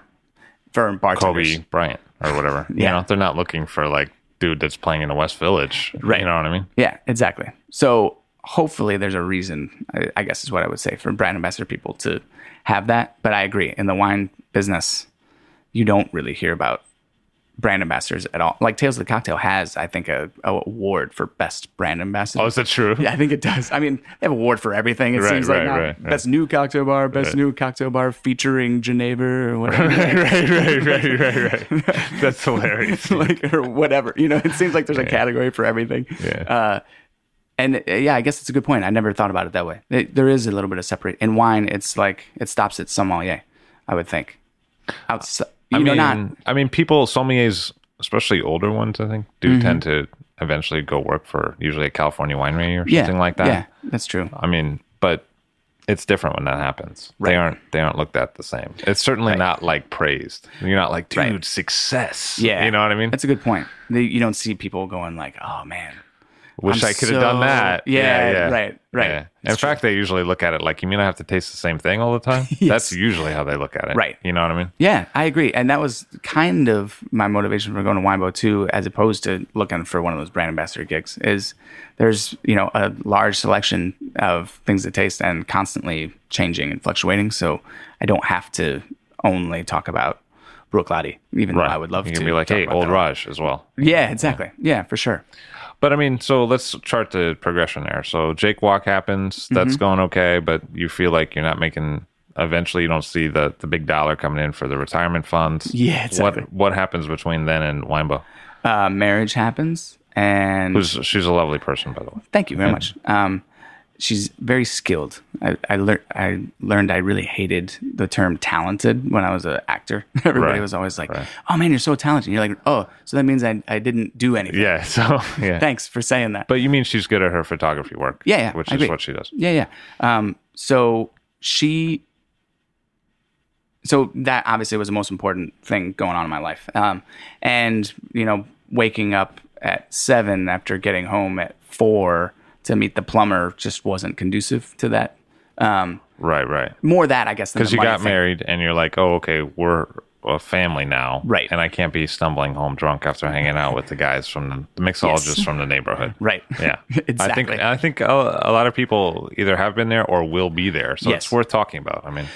for bartenders. Kobe Bryant or whatever. [laughs] You Yeah. know, they're not looking for like dude that's playing in the West Village. Right. You know what I mean? Yeah, exactly. So hopefully, there's a reason. I, I guess is what I would say for brand ambassador people to have that. But I agree. In the wine business, you don't really hear about brand ambassadors at all. Like Tales of the Cocktail has, I think, a, a award for best brand ambassador. Oh, is that true? Yeah, I think it does. I mean, they have award for everything. It Right, seems like right, now. right, right. best new cocktail bar, best new cocktail bar featuring Geneva or whatever, [laughs] right, right, right, right, right. That's [laughs] hilarious. like or whatever. You know, it seems like there's a category for everything. Yeah. Uh, and uh, yeah, I guess it's a good point. I never thought about it that way. It, there is a little bit of separate in wine. It's like it stops at sommelier. I would think. Outside, you I know, mean, not I mean, people, sommeliers, especially older ones, I think, do Mm-hmm. tend to eventually go work for usually a California winery or yeah, something like that. Yeah, that's true. I mean, but it's different when that happens. Right. They aren't they aren't looked at the same. It's certainly not like praised. You're not like, dude, Right. success. Yeah, You know what I mean? That's a good point. You don't see people going like, "Oh man, Wish I'm I could have done that. Yeah, yeah, right, right. Yeah. In It's fact, they usually look at it like, you mean I have to taste the same thing all the time? [laughs] That's usually how they look at it. Right. You know what I mean? Yeah, I agree. And that was kind of my motivation for going to Winebow too, as opposed to looking for one of those brand ambassador gigs, is there's, you know, a large selection of things to taste and constantly changing and fluctuating. So I don't have to only talk about Bruichladdich, even though I would love you to. be like, hey, Old. Raj as well. Yeah, exactly. Yeah, for sure. But I mean, so let's chart the progression there. So Jake Walk happens, that's Mm-hmm. going okay, but you feel like you're not making. Eventually, you don't see the the big dollar coming in for the retirement funds. Yeah, exactly. What what happens between then and Winebow? Uh, marriage happens. And Who's she's a lovely person, by the way. Thank you very much. Um, she's very skilled. I, I learned I learned I really hated the term talented when I was an actor. [laughs] Everybody Right, was always like, right. "Oh man, you're so talented." You're like, "Oh, so that means I, I didn't do anything." Yeah. So [laughs] yeah. Thanks for saying that. But you mean she's good at her photography work? Yeah, yeah, Which I is agree. what she does. Yeah, yeah. Um, so she, so that obviously was the most important thing going on in my life. Um, and you know, waking up at seven after getting home at four to meet the plumber just wasn't conducive to that. Um, Right. Right. more that I guess Because you got thing. married and you're like, oh, okay, we're a family now, Right. And I can't be stumbling home drunk after hanging out with the guys from the, [laughs] mixologists Yes. from the neighborhood. Right. Yeah. [laughs] I think Exactly. I think a, a lot of people either have been there or will be there, so Yes. it's worth talking about. I mean,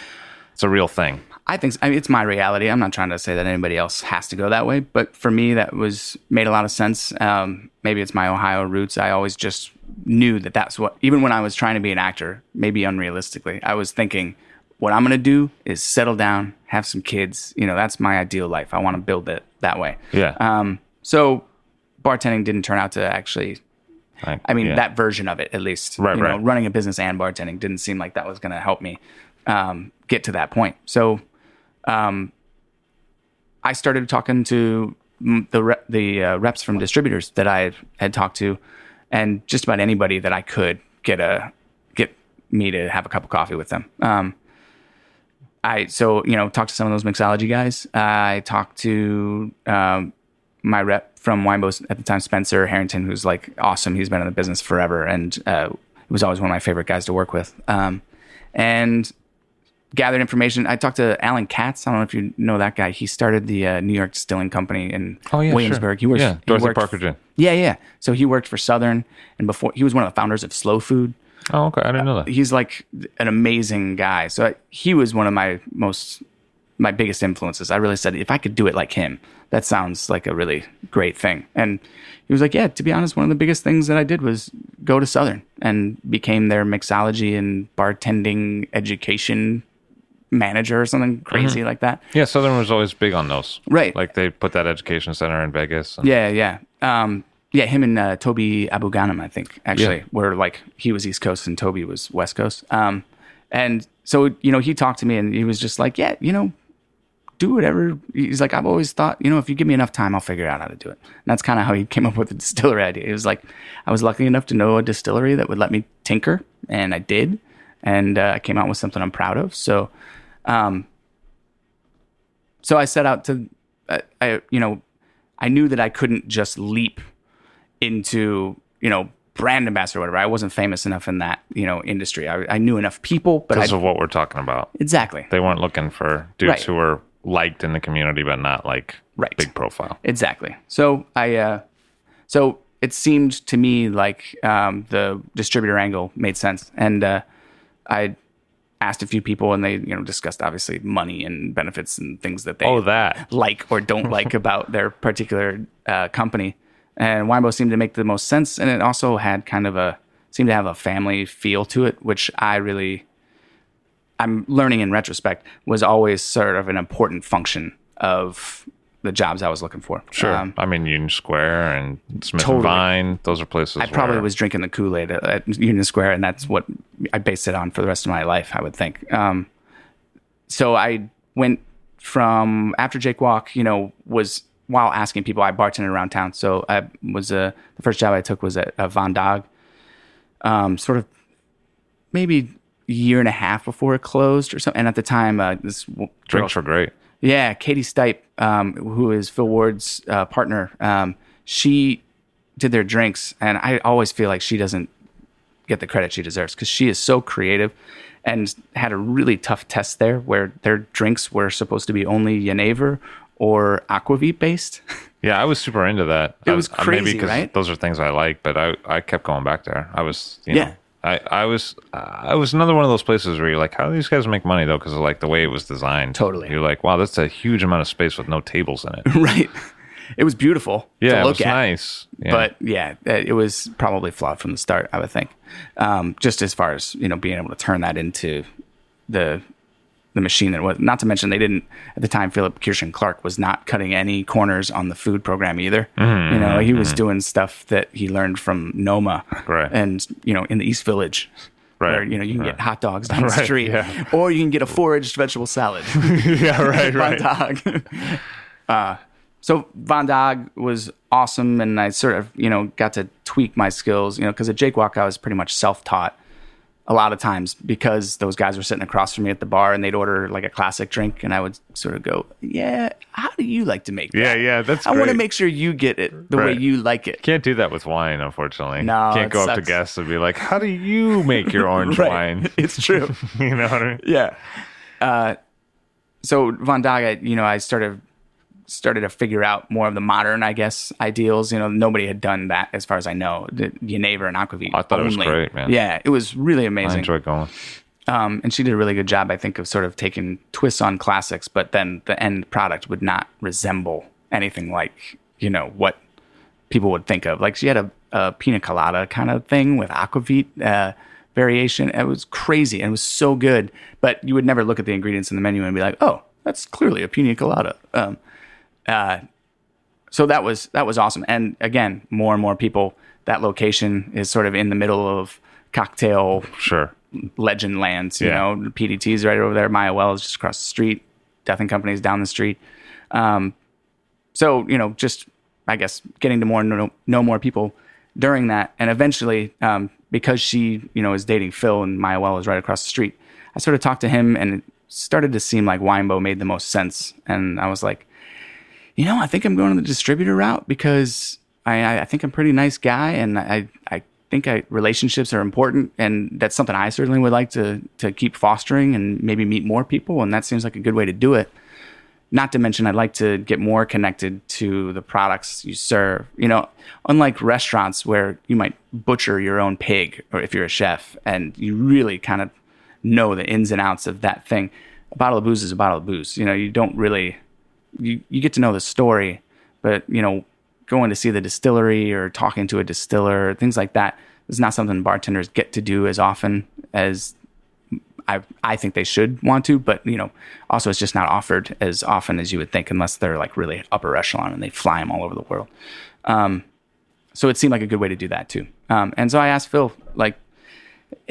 it's a real thing. I think I mean, it's my reality. I'm not trying to say that anybody else has to go that way, but for me, that was made a lot of sense. Um, maybe it's my Ohio roots. I always just knew that that's what. Even when I was trying to be an actor, maybe unrealistically, I was thinking, what I'm going to do is settle down, have some kids. You know, that's my ideal life. I want to build it that way. Yeah. Um, so bartending didn't turn out to actually. Like, I mean, yeah. that version of it, at least. Right, you know, right. running a business and bartending didn't seem like that was going to help me um, get to that point. So, um, I started talking to the re- the uh, reps from distributors that I had talked to, and just about anybody that I could get a get me to have a cup of coffee with them. Um, I so you know talked to some of those mixology guys. I talked to um, my rep from Winebow's at the time, Spencer Harrington, who's like awesome. He's been in the business forever, and uh, he was always one of my favorite guys to work with. Um, and gathered information. I talked to Allen Katz. I don't know if you know that guy. He started the uh, New York Distilling Company in Oh, yeah, sure. Williamsburg. He works. Yeah, he Dorothy worked- Parker Gin. Yeah, yeah. So he worked for Southern, and before he was one of the founders of Slow Food. Oh, okay. I didn't know that. He's like an amazing guy. So I, he was one of my most my biggest influences. I really said if I could do it like him, that sounds like a really great thing. And he was like, yeah. To be honest, one of the biggest things that I did was go to Southern and became their mixology and bartending education manager or something crazy like that. Yeah, Southern was always big on those. Right. Like they put that education center in Vegas. And, Yeah, yeah. Um, yeah, him and uh, Tony Abou-Ganim, I think, actually, Yeah. were like, he was East Coast and Tony was West Coast. Um, and so, you know, he talked to me and he was just like, yeah, you know, do whatever. He's like, I've always thought, you know, if you give me enough time, I'll figure out how to do it. And that's kind of how he [laughs] came up with the distillery idea. It was like, I was lucky enough to know a distillery that would let me tinker, and I did. And uh, I came out with something I'm proud of. So, um, so I set out to, I, I, you know, I knew that I couldn't just leap into, you know, brand ambassador or whatever. I wasn't famous enough in that, you know, industry. I, I knew enough people, but Because of what we're talking about. exactly, They weren't looking for dudes Right. who were liked in the community, but not like Right. big profile. exactly. So I, uh, so it seemed to me like um, the distributor angle made sense, and uh, I asked a few people, and they, you know, discussed obviously money and benefits and things that they Oh, that. like or don't like [laughs] about their particular uh, company. And Winebow seemed to make the most sense, and it also had kind of a seemed to have a family feel to it, which I really, I'm learning in retrospect, was always sort of an important function of the jobs I was looking for. Sure. Um, I mean, Union Square and Smith Totally. and Vine, those are places I probably was drinking the Kool Aid at, at Union Square, and that's what I based it on for the rest of my life. I would think. Um, so I went from after Jake Walk, you know, was while asking people, I bartended around town. So I was uh, the first job I took was at uh, Vandaag, um, sort of maybe a year and a half before it closed or something. And at the time, uh, this Drinks were great. Yeah, Katie Stipe, um, who is Phil Ward's uh, partner, um, she did their drinks, and I always feel like she doesn't get the credit she deserves because she is so creative and had a really tough test there where their drinks were supposed to be only Genever or Aquavit based. [laughs] Yeah, I was super into that. It I- was uh, maybe crazy, 'cause right? Those are things I like, but I, I kept going back there. I was, you Yeah. know, I, I was, uh, I was another one of those places where you're like, how do these guys make money though? Because like the way it was designed. Totally. You're like, wow, that's a huge amount of space with no tables in it. [laughs] right. It was beautiful Yeah, to it was at. nice. Yeah. But yeah, it was probably flawed from the start, I would think. Um, just as far as you know, being able to turn that into the the machine that was. Not to mention, they didn't at the time. Philip Kirschen Clark was not cutting any corners on the food program either. Mm-hmm, you know, he was doing stuff that he learned from Noma, Right. And you know, in the East Village. Right, Where you know you can right. get hot dogs down the Right, street, yeah. or you can get a foraged vegetable salad. [laughs] yeah, [laughs] right, Vandaag. [laughs] uh, so Vandaag was awesome, and I sort of, you know, got to tweak my skills, you know, because at Jake Walk I was pretty much self-taught a lot of times because those guys were sitting across from me at the bar and they'd order like a classic drink, and I would sort of go, "Yeah, how do you like to make that? Yeah, yeah, that's I want to make sure you get it the way you like it." Can't do that with wine, unfortunately. No, can't it go up to sucks. guests and be like, "How do you make your [laughs] orange Right. wine?" [laughs] It's true. [laughs] you know what I mean? yeah. Uh, so Vandaag, I, you know, I started started to figure out more of the modern, I guess, ideals. You know, nobody had done that as far as I know. The Genever and Aquavit. I thought it was only. great, man. Yeah, it was really amazing. I amazing. enjoy going. Um, and she did a really good job, I think, of sort of taking twists on classics, but then the end product would not resemble anything like, you know, what people would think of. Like she had a, a pina colada kind of thing with aquavit uh, variation. It was crazy and it was so good, but you would never look at the ingredients in the menu and be like, oh, that's clearly a pina colada. Um, uh, so that was that was awesome. And again, more and more people. That location is sort of in the middle of cocktail Sure. legend lands. You Yeah. know, PDT's right over there. Mayahuel is just across the street. Death and Company's down the street. Um, so you know, just I guess getting to more know, know more people during that, and eventually, um, because she you know is dating Phil and Mayahuel is right across the street, I sort of talked to him, and it started to seem like Winebow made the most sense, and I was like. You know, I think I'm going the distributor route because I, I, think I'm a pretty nice guy, and I, I think I, relationships are important, and that's something I certainly would like to to keep fostering and maybe meet more people, and that seems like a good way to do it. Not to mention, I'd like to get more connected to the products you serve. You know, unlike restaurants where you might butcher your own pig, or if you're a chef, and you really kind of know the ins and outs of that thing. A bottle of booze is a bottle of booze. You know, you don't really you, you get to know the story, but you know, going to see the distillery or talking to a distiller, things like that is not something bartenders get to do as often as I I think they should want to, but you know, also it's just not offered as often as you would think, unless they're like really upper echelon and they fly them all over the world. Um, so it seemed like a good way to do that too. Um, and so I asked Phil, like,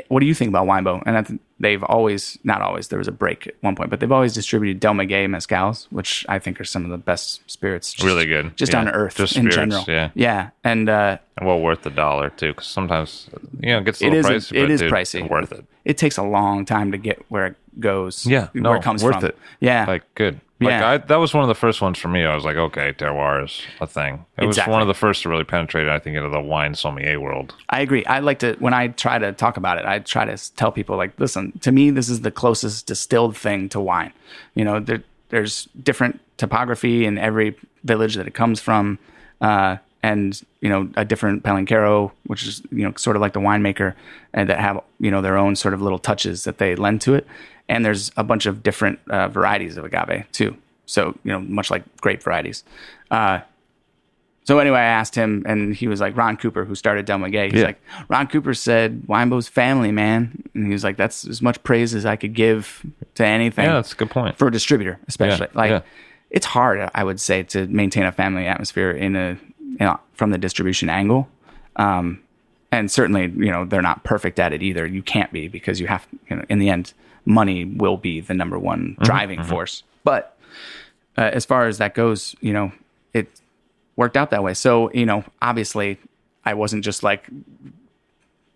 what do you think about Winebow? And th- they've always, not always, there was a break at one point, but they've always distributed Del Maguey mezcals, which I think are some of the best spirits. just- Really good. Just Yeah. on earth Just in general. yeah. Yeah. And, uh, And well worth the dollar too, because sometimes you know it gets a little is, pricey. it but is dude, pricey. Worth it. It takes a long time to get where it goes. Yeah, Where no, it comes worth from. it. Yeah. Like good. Like Yeah. I, that was one of the first ones for me. I was like, okay, terroir is a thing. It was one of the first to really penetrate, I think, into the wine sommelier world. I agree. I like to when I try to talk about it, I try to tell people like, listen, to me, this is the closest distilled thing to wine. You know, there, there's different topography in every village that it comes from, uh, and you know, a different palenquero, which is you know sort of like the winemaker, and that have you know their own sort of little touches that they lend to it. And there's a bunch of different uh, varieties of agave too. So you know, much like grape varieties. Uh, so anyway, I asked him, and he was like, Ron Cooper, who started Del Maguey. He's Yeah. like, Ron Cooper said, Winebow's family, man. And he was like, that's as much praise as I could give to anything Yeah, that's a good point. for a distributor, especially. Yeah, like, yeah. it's hard, I would say, to maintain a family atmosphere in a, you know, from the distribution angle. Um, and certainly, you know, they're not perfect at it either. You can't be because you have, you know, in the end, money will be the number one driving force. But uh, as far as that goes, you know, it worked out that way. So, you know, obviously, I wasn't just like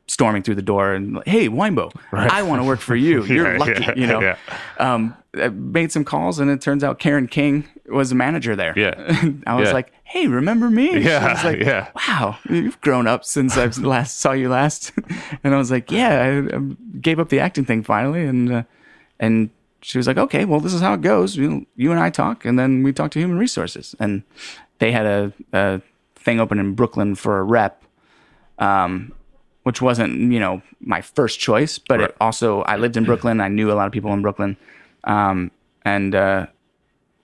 storming through the door and like, hey, Winebow, I want to work for you. [laughs] You're Yeah, lucky, yeah, you know. yeah. Um, made some calls, and it turns out Karen King was a manager there. Yeah. [laughs] I was like, hey, remember me? Yeah, She was like, yeah. wow, you've grown up since I [laughs] last saw you last. [laughs] and I was like, yeah, I, I gave up the acting thing finally, and uh, and she was like, okay, well, this is how it goes. You, you and I talk, and then we talk to human resources, and they had a, a thing open in Brooklyn for a rep, um, which wasn't you know my first choice, but Right. it also I lived in Brooklyn. I knew a lot of people in Brooklyn, um, and uh,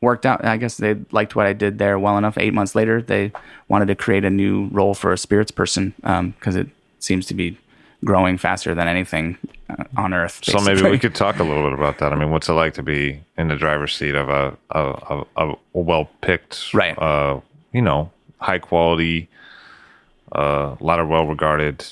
worked out. I guess they liked what I did there well enough. Eight months later, they wanted to create a new role for a spirits person because it seems to be growing faster than anything uh, on earth. So maybe we could talk a little bit about that. I mean, what's it like to be in the driver's seat of a a, a, a well picked, Right. Uh, you know, high quality, uh, a lot of well regarded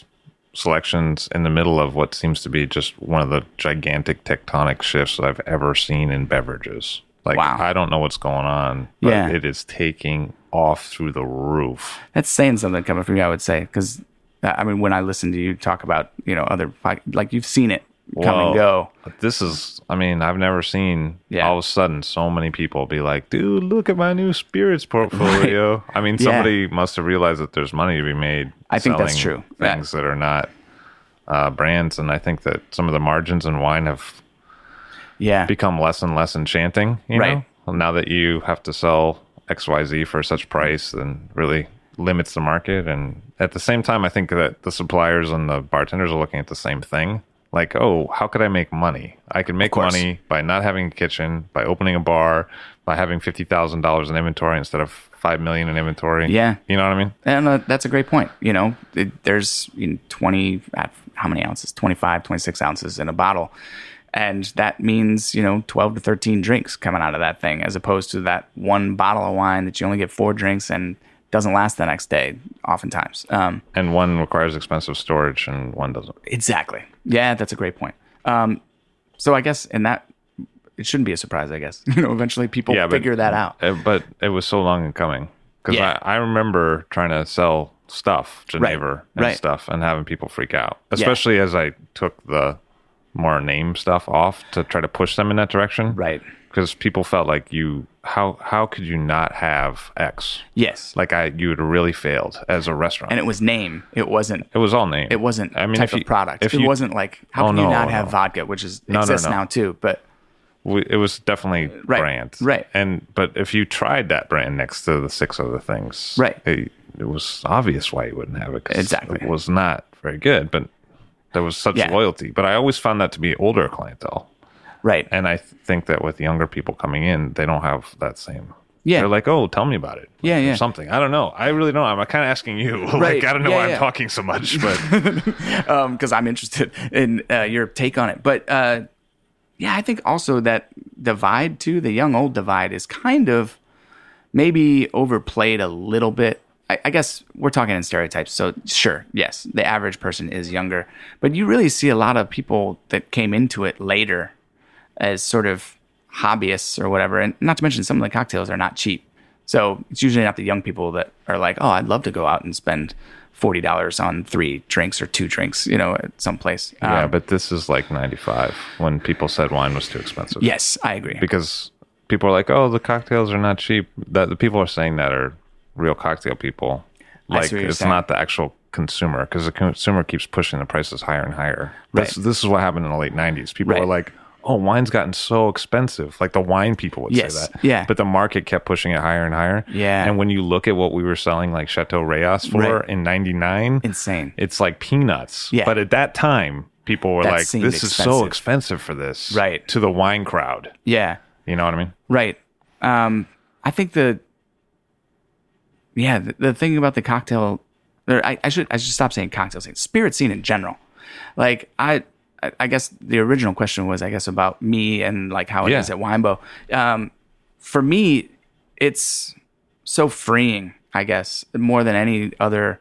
selections in the middle of what seems to be just one of the gigantic tectonic shifts I've ever seen in beverages. Like Wow. I don't know what's going on, but Yeah. it is taking off through the roof. That's saying something coming from you, I would say, because I mean, when I listen to you talk about you know other like you've seen it come and go. This is, I mean, I've never seen Yeah. all of a sudden so many people be like, dude, look at my new spirits portfolio. I mean, Yeah. somebody must have realized that there's money to be made. I think that's true. Yeah. Things that are not uh, brands. And I think that some of the margins in wine have Yeah, become less and less enchanting. You Right. know, Well, now that you have to sell XYZ for such price, then really limits the market. And at the same time, I think that the suppliers and the bartenders are looking at the same thing. Like, oh, how could I make money? I can make money by not having a kitchen, by opening a bar, by having fifty thousand dollars in inventory instead of five million in inventory. Yeah. you know what I mean. And uh, that's a great point. You know, it, there's you know, 20, uh, how many ounces? 25, 26 ounces in a bottle. And that means, you know, 12 to 13 drinks coming out of that thing, as opposed to that one bottle of wine that you only get four drinks and doesn't last the next day, oftentimes. Um, And one requires expensive storage, and one doesn't. exactly. Yeah, that's a great point. Um, so I guess in that, it shouldn't be a surprise, I guess. [laughs] You know, eventually people Yeah, but- figure that out. Uh, but it was so long in coming because Yeah. I, I remember trying to sell stuff, Geneva and right. stuff, and having people freak out, especially as I took the more name stuff off to try to push them in that direction. Right. Because people felt like you how how could you not have X? Yes. Like I you had really failed as a restaurant. and it was name. It wasn't. it was all name. It wasn't I mean, type you- of product. If it you, wasn't like how Oh, can you no, not have vodka, which is No, no, exists no. now too. But we- it was definitely Right, brand right. and but if you tried that brand next to the six other things Right. it, it was obvious why you wouldn't have it 'cause Exactly. it was not very good but there was such Yeah. loyalty but i always found that to be older clientele right. and i th- think that with younger people coming in they don't have that same Yeah. they're like oh tell me about it Yeah, or yeah. something i don't know i really don't i'm kind of asking you Right. [laughs] like i don't know Yeah, why yeah. i'm talking so much [laughs] but because I'm interested in uh, your take on it. But uh, yeah, I think also that divide too, the young old divide, is kind of maybe overplayed a little bit. I, I guess we're talking in stereotypes, so sure, yes, the average person is younger, but you really see a lot of people that came into it later as sort of hobbyists or whatever, and not to mention some of the cocktails are not cheap. So it's usually not the young people that are like, oh, I'd love to go out and spend forty dollars on three drinks or two drinks, you know, at some place. yeah Um, but this is like 95 when people said wine was too expensive yes, I agree. because people are like, "Oh, the cocktails are not cheap." That the people are saying that are real cocktail people. Like see what you're it's not the actual consumer because the consumer keeps pushing the prices higher and higher. This Right. this is what happened in the late '90s. People Right. were like, "Oh, wine's gotten so expensive." Like the wine people would Yes. say that. Yeah. But the market kept pushing it higher and higher. Yeah. And when you look at what we were selling like Chateau Rayas for Right. in '99, Insane. It's like peanuts. Yeah. But at that time. People were That like, "This is so expensive. expensive for this." Right. To the wine crowd, Yeah, you know what I mean? right. Um, I think the yeah the, the thing about the cocktail, or I, I should I should stop saying cocktail scene, spirit scene in general. Like I. I- I guess the original question was, I guess, about me and like how it is Yeah. at Winebow. Um, for me, it's so freeing, I guess, more than any other.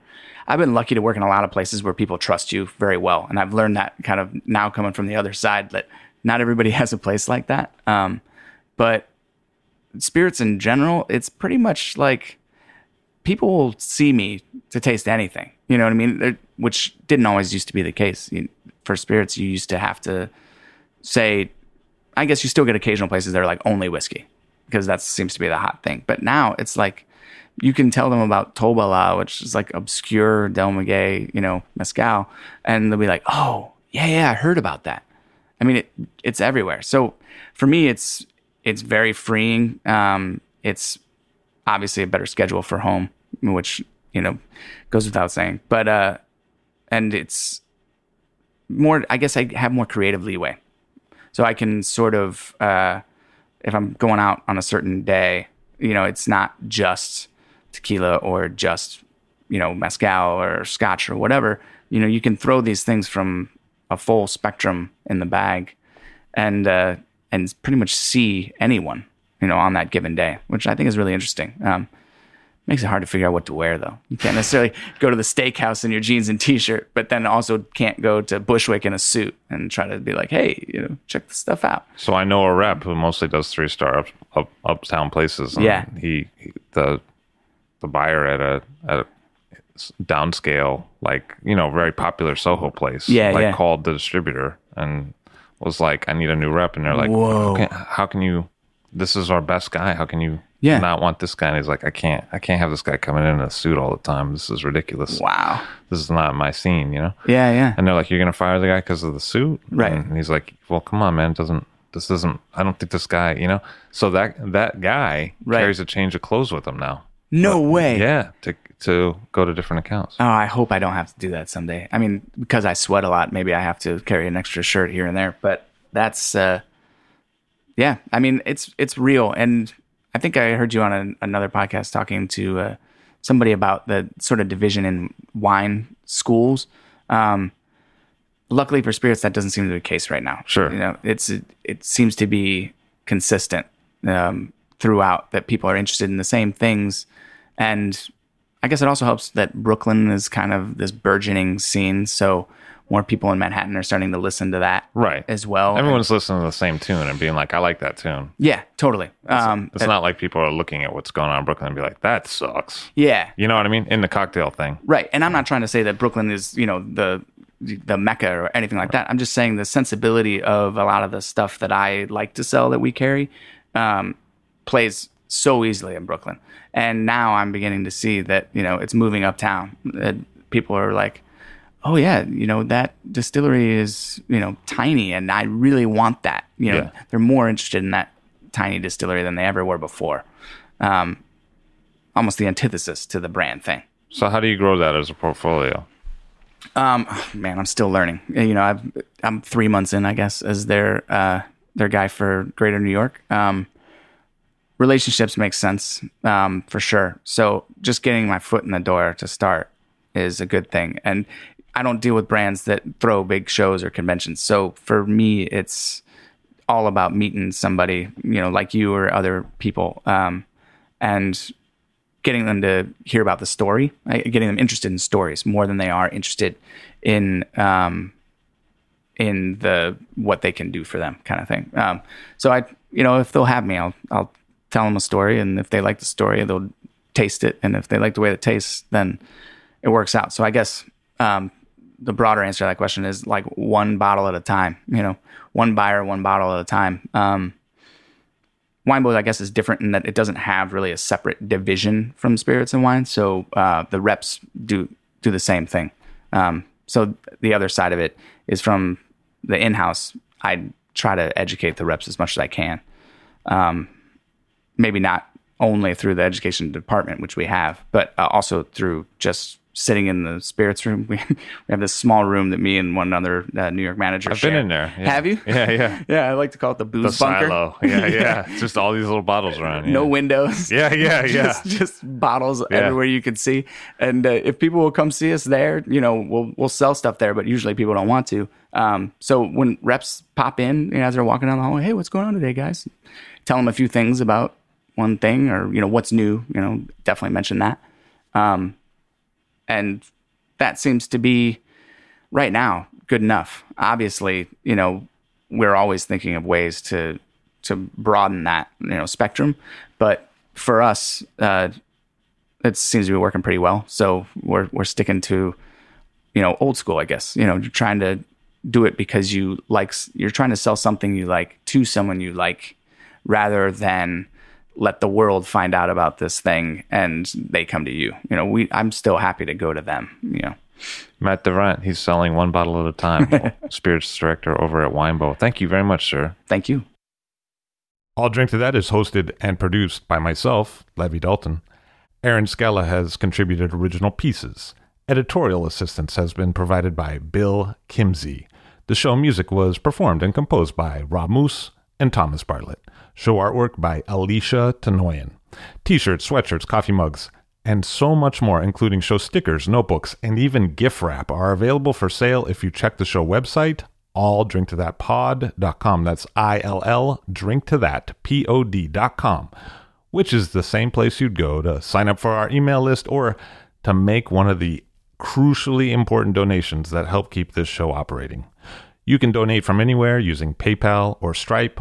I've been lucky to work in a lot of places where people trust you very well. And I've learned that kind of now coming from the other side that not everybody [laughs] has a place like that. Um, but spirits in general, it's pretty much like people will see me to taste anything. You know what I mean? They're- Which didn't always used to be the case. You- For spirits, you used to have to say, I guess you still get occasional places that are like only whiskey because that seems to be the hot thing. But now it's like you can tell them about Tobala, which is like obscure Del Maguey, you know, mezcal, and they'll be like, "Oh, yeah, yeah, I heard about that." I mean, it, it's everywhere. So for me, it's it's very freeing. Um, it's obviously a better schedule for home, which you know goes without saying. But uh, and it's more. I guess I have more creative leeway, so I can sort of uh, if I'm going out on a certain day, you know, it's not just tequila or just you know mezcal or scotch or whatever. You know, you can throw these things from a full spectrum in the bag, and uh, and pretty much see anyone you know on that given day, which I think is really interesting. Um, makes it hard to figure out what to wear though. You can't necessarily go to the steakhouse in your jeans and t-shirt, but then also can't go to Bushwick in a suit and try to be like, hey, you know, check this stuff out. So I know a rep who mostly does three star up, up uptown places. and Yeah. he, he the the buyer at a at a downscale like you know very popular Soho place. Yeah, like yeah. called the distributor and was like, I need a new rep, and they're like, Whoa. "Okay, how can you? This is our best guy. How can you?" Yeah. Not want this guy. And he's like, I can't, I can't have this guy coming in in a suit all the time. This is ridiculous. Wow. This is not my scene, you know? Yeah, yeah. And they're like, "You're gonna fire the guy because of the suit?" Right. And he's like, "Well, come on, man. It doesn't this isn't? I don't think this guy, you know." So that that guy Right. carries a change of clothes with him now. No way. Yeah, to to go to different accounts. Oh, I hope I don't have to do that someday. I mean, because I sweat a lot, maybe I have to carry an extra shirt here and there. But that's, uh, yeah. I mean, it's it's real, and I think I heard you on an another podcast talking to uh, somebody about the sort of division in wine schools. Um, luckily for spirits, that doesn't seem to be the case right now. Sure. you know, it's it seems to be consistent um, throughout that people are interested in the same things, and I guess it also helps that Brooklyn is kind of this burgeoning scene, so more people in Manhattan are starting to listen to that Right. as well. Everyone's listening to the same tune and being like, "I like that tune." yeah, totally. Um, It's not like people are looking at what's going on in Brooklyn and be like, "That sucks." yeah, You know what I mean? In the cocktail thing. right. And I'm not trying to say that Brooklyn is you know the the mecca or anything like that. I'm just saying the sensibility of a lot of the stuff that I like to sell that we carry um, plays so easily in Brooklyn. And now I'm beginning to see that you know it's moving uptown. That people are like, oh yeah, you know that distillery is you know tiny, and I really want that. You know, Yeah. they're more interested in that tiny distillery than they ever were before. Um, almost the antithesis to the brand thing. So how do you grow that as a portfolio? Um, man, I'm still learning. You know, I've, I'm three months in, I guess, as their uh, their guy for Greater New York. Um, relationships make sense um, for sure. So just getting my foot in the door to start is a good thing. And I don't deal with brands that throw big shows or conventions. So for me, it's all about meeting somebody, you know, like you or other people, um, and getting them to hear about the story, like, getting them interested in stories more than they are interested in um, in the what they can do for them kind of thing. Um, so I, you know, if they'll have me, I'll I'll tell them a story, and if they like the story, they'll taste it, and if they like the way it tastes, then it works out. So I guess um, the broader answer to that question is like one bottle at a time. You know, one buyer, one bottle at a time. Um, Winebow's, I guess, is different in that it doesn't have really a separate division from spirits and wine. So uh, the reps do do the same thing. Um, so the other side of it is from the in-house. I try to educate the reps as much as I can. Um, maybe not only through the education department, which we have, but uh, also through just sitting in the spirits room. [laughs] We, we have this small room that me and one other uh, New York manager. I've been in there. Yeah. Have you? [laughs] Yeah, yeah. [laughs] Yeah, I like to call it the The booze bunker. silo. Yeah, yeah. It's just all these little bottles around. Yeah. No windows. Yeah, yeah, yeah. just, just bottles everywhere you can see. And uh, if people will come see us there, you know, we'll we'll sell stuff there. But usually people don't want to. Um, so when reps pop in, you know, as they're walking down the hallway, hey, what's going on today, guys? Tell them a few things about one thing, or you know, what's new. You know, definitely mention that. Um, and that seems to be right now good enough. Obviously, you know, we're always thinking of ways to to broaden that you know spectrum, but for us, uh, it seems to be working pretty well. So we're we're sticking to you know old school, I guess. You know, you're trying to do it because you like you're trying to sell something you like to someone you like, rather than let the world find out about this thing and they come to you. You know, we I'm still happy to go to them. You know. Matt DeVriendt, he's selling one bottle at a time. [laughs] Spirits director over at Winebow. Thank you very much, sir. Thank you. I'll Drink to That is hosted and produced by myself, Levi Dalton. Erin Scala has contributed original pieces. Editorial assistance has been provided by Bill Kimsey. The show music was performed and composed by Rob Moose and Thomas Bartlett. Show artwork by Alicia Tenoyan. T-shirts, sweatshirts, coffee mugs, and so much more, including show stickers, notebooks, and even gift wrap, are available for sale if you check the show website, illdrinktothatpod.com. That's I-L-L, drink to that, P-O-D.com, which is the same place you'd go to sign up for our email list or to make one of the crucially important donations that help keep this show operating. You can donate from anywhere using PayPal or Stripe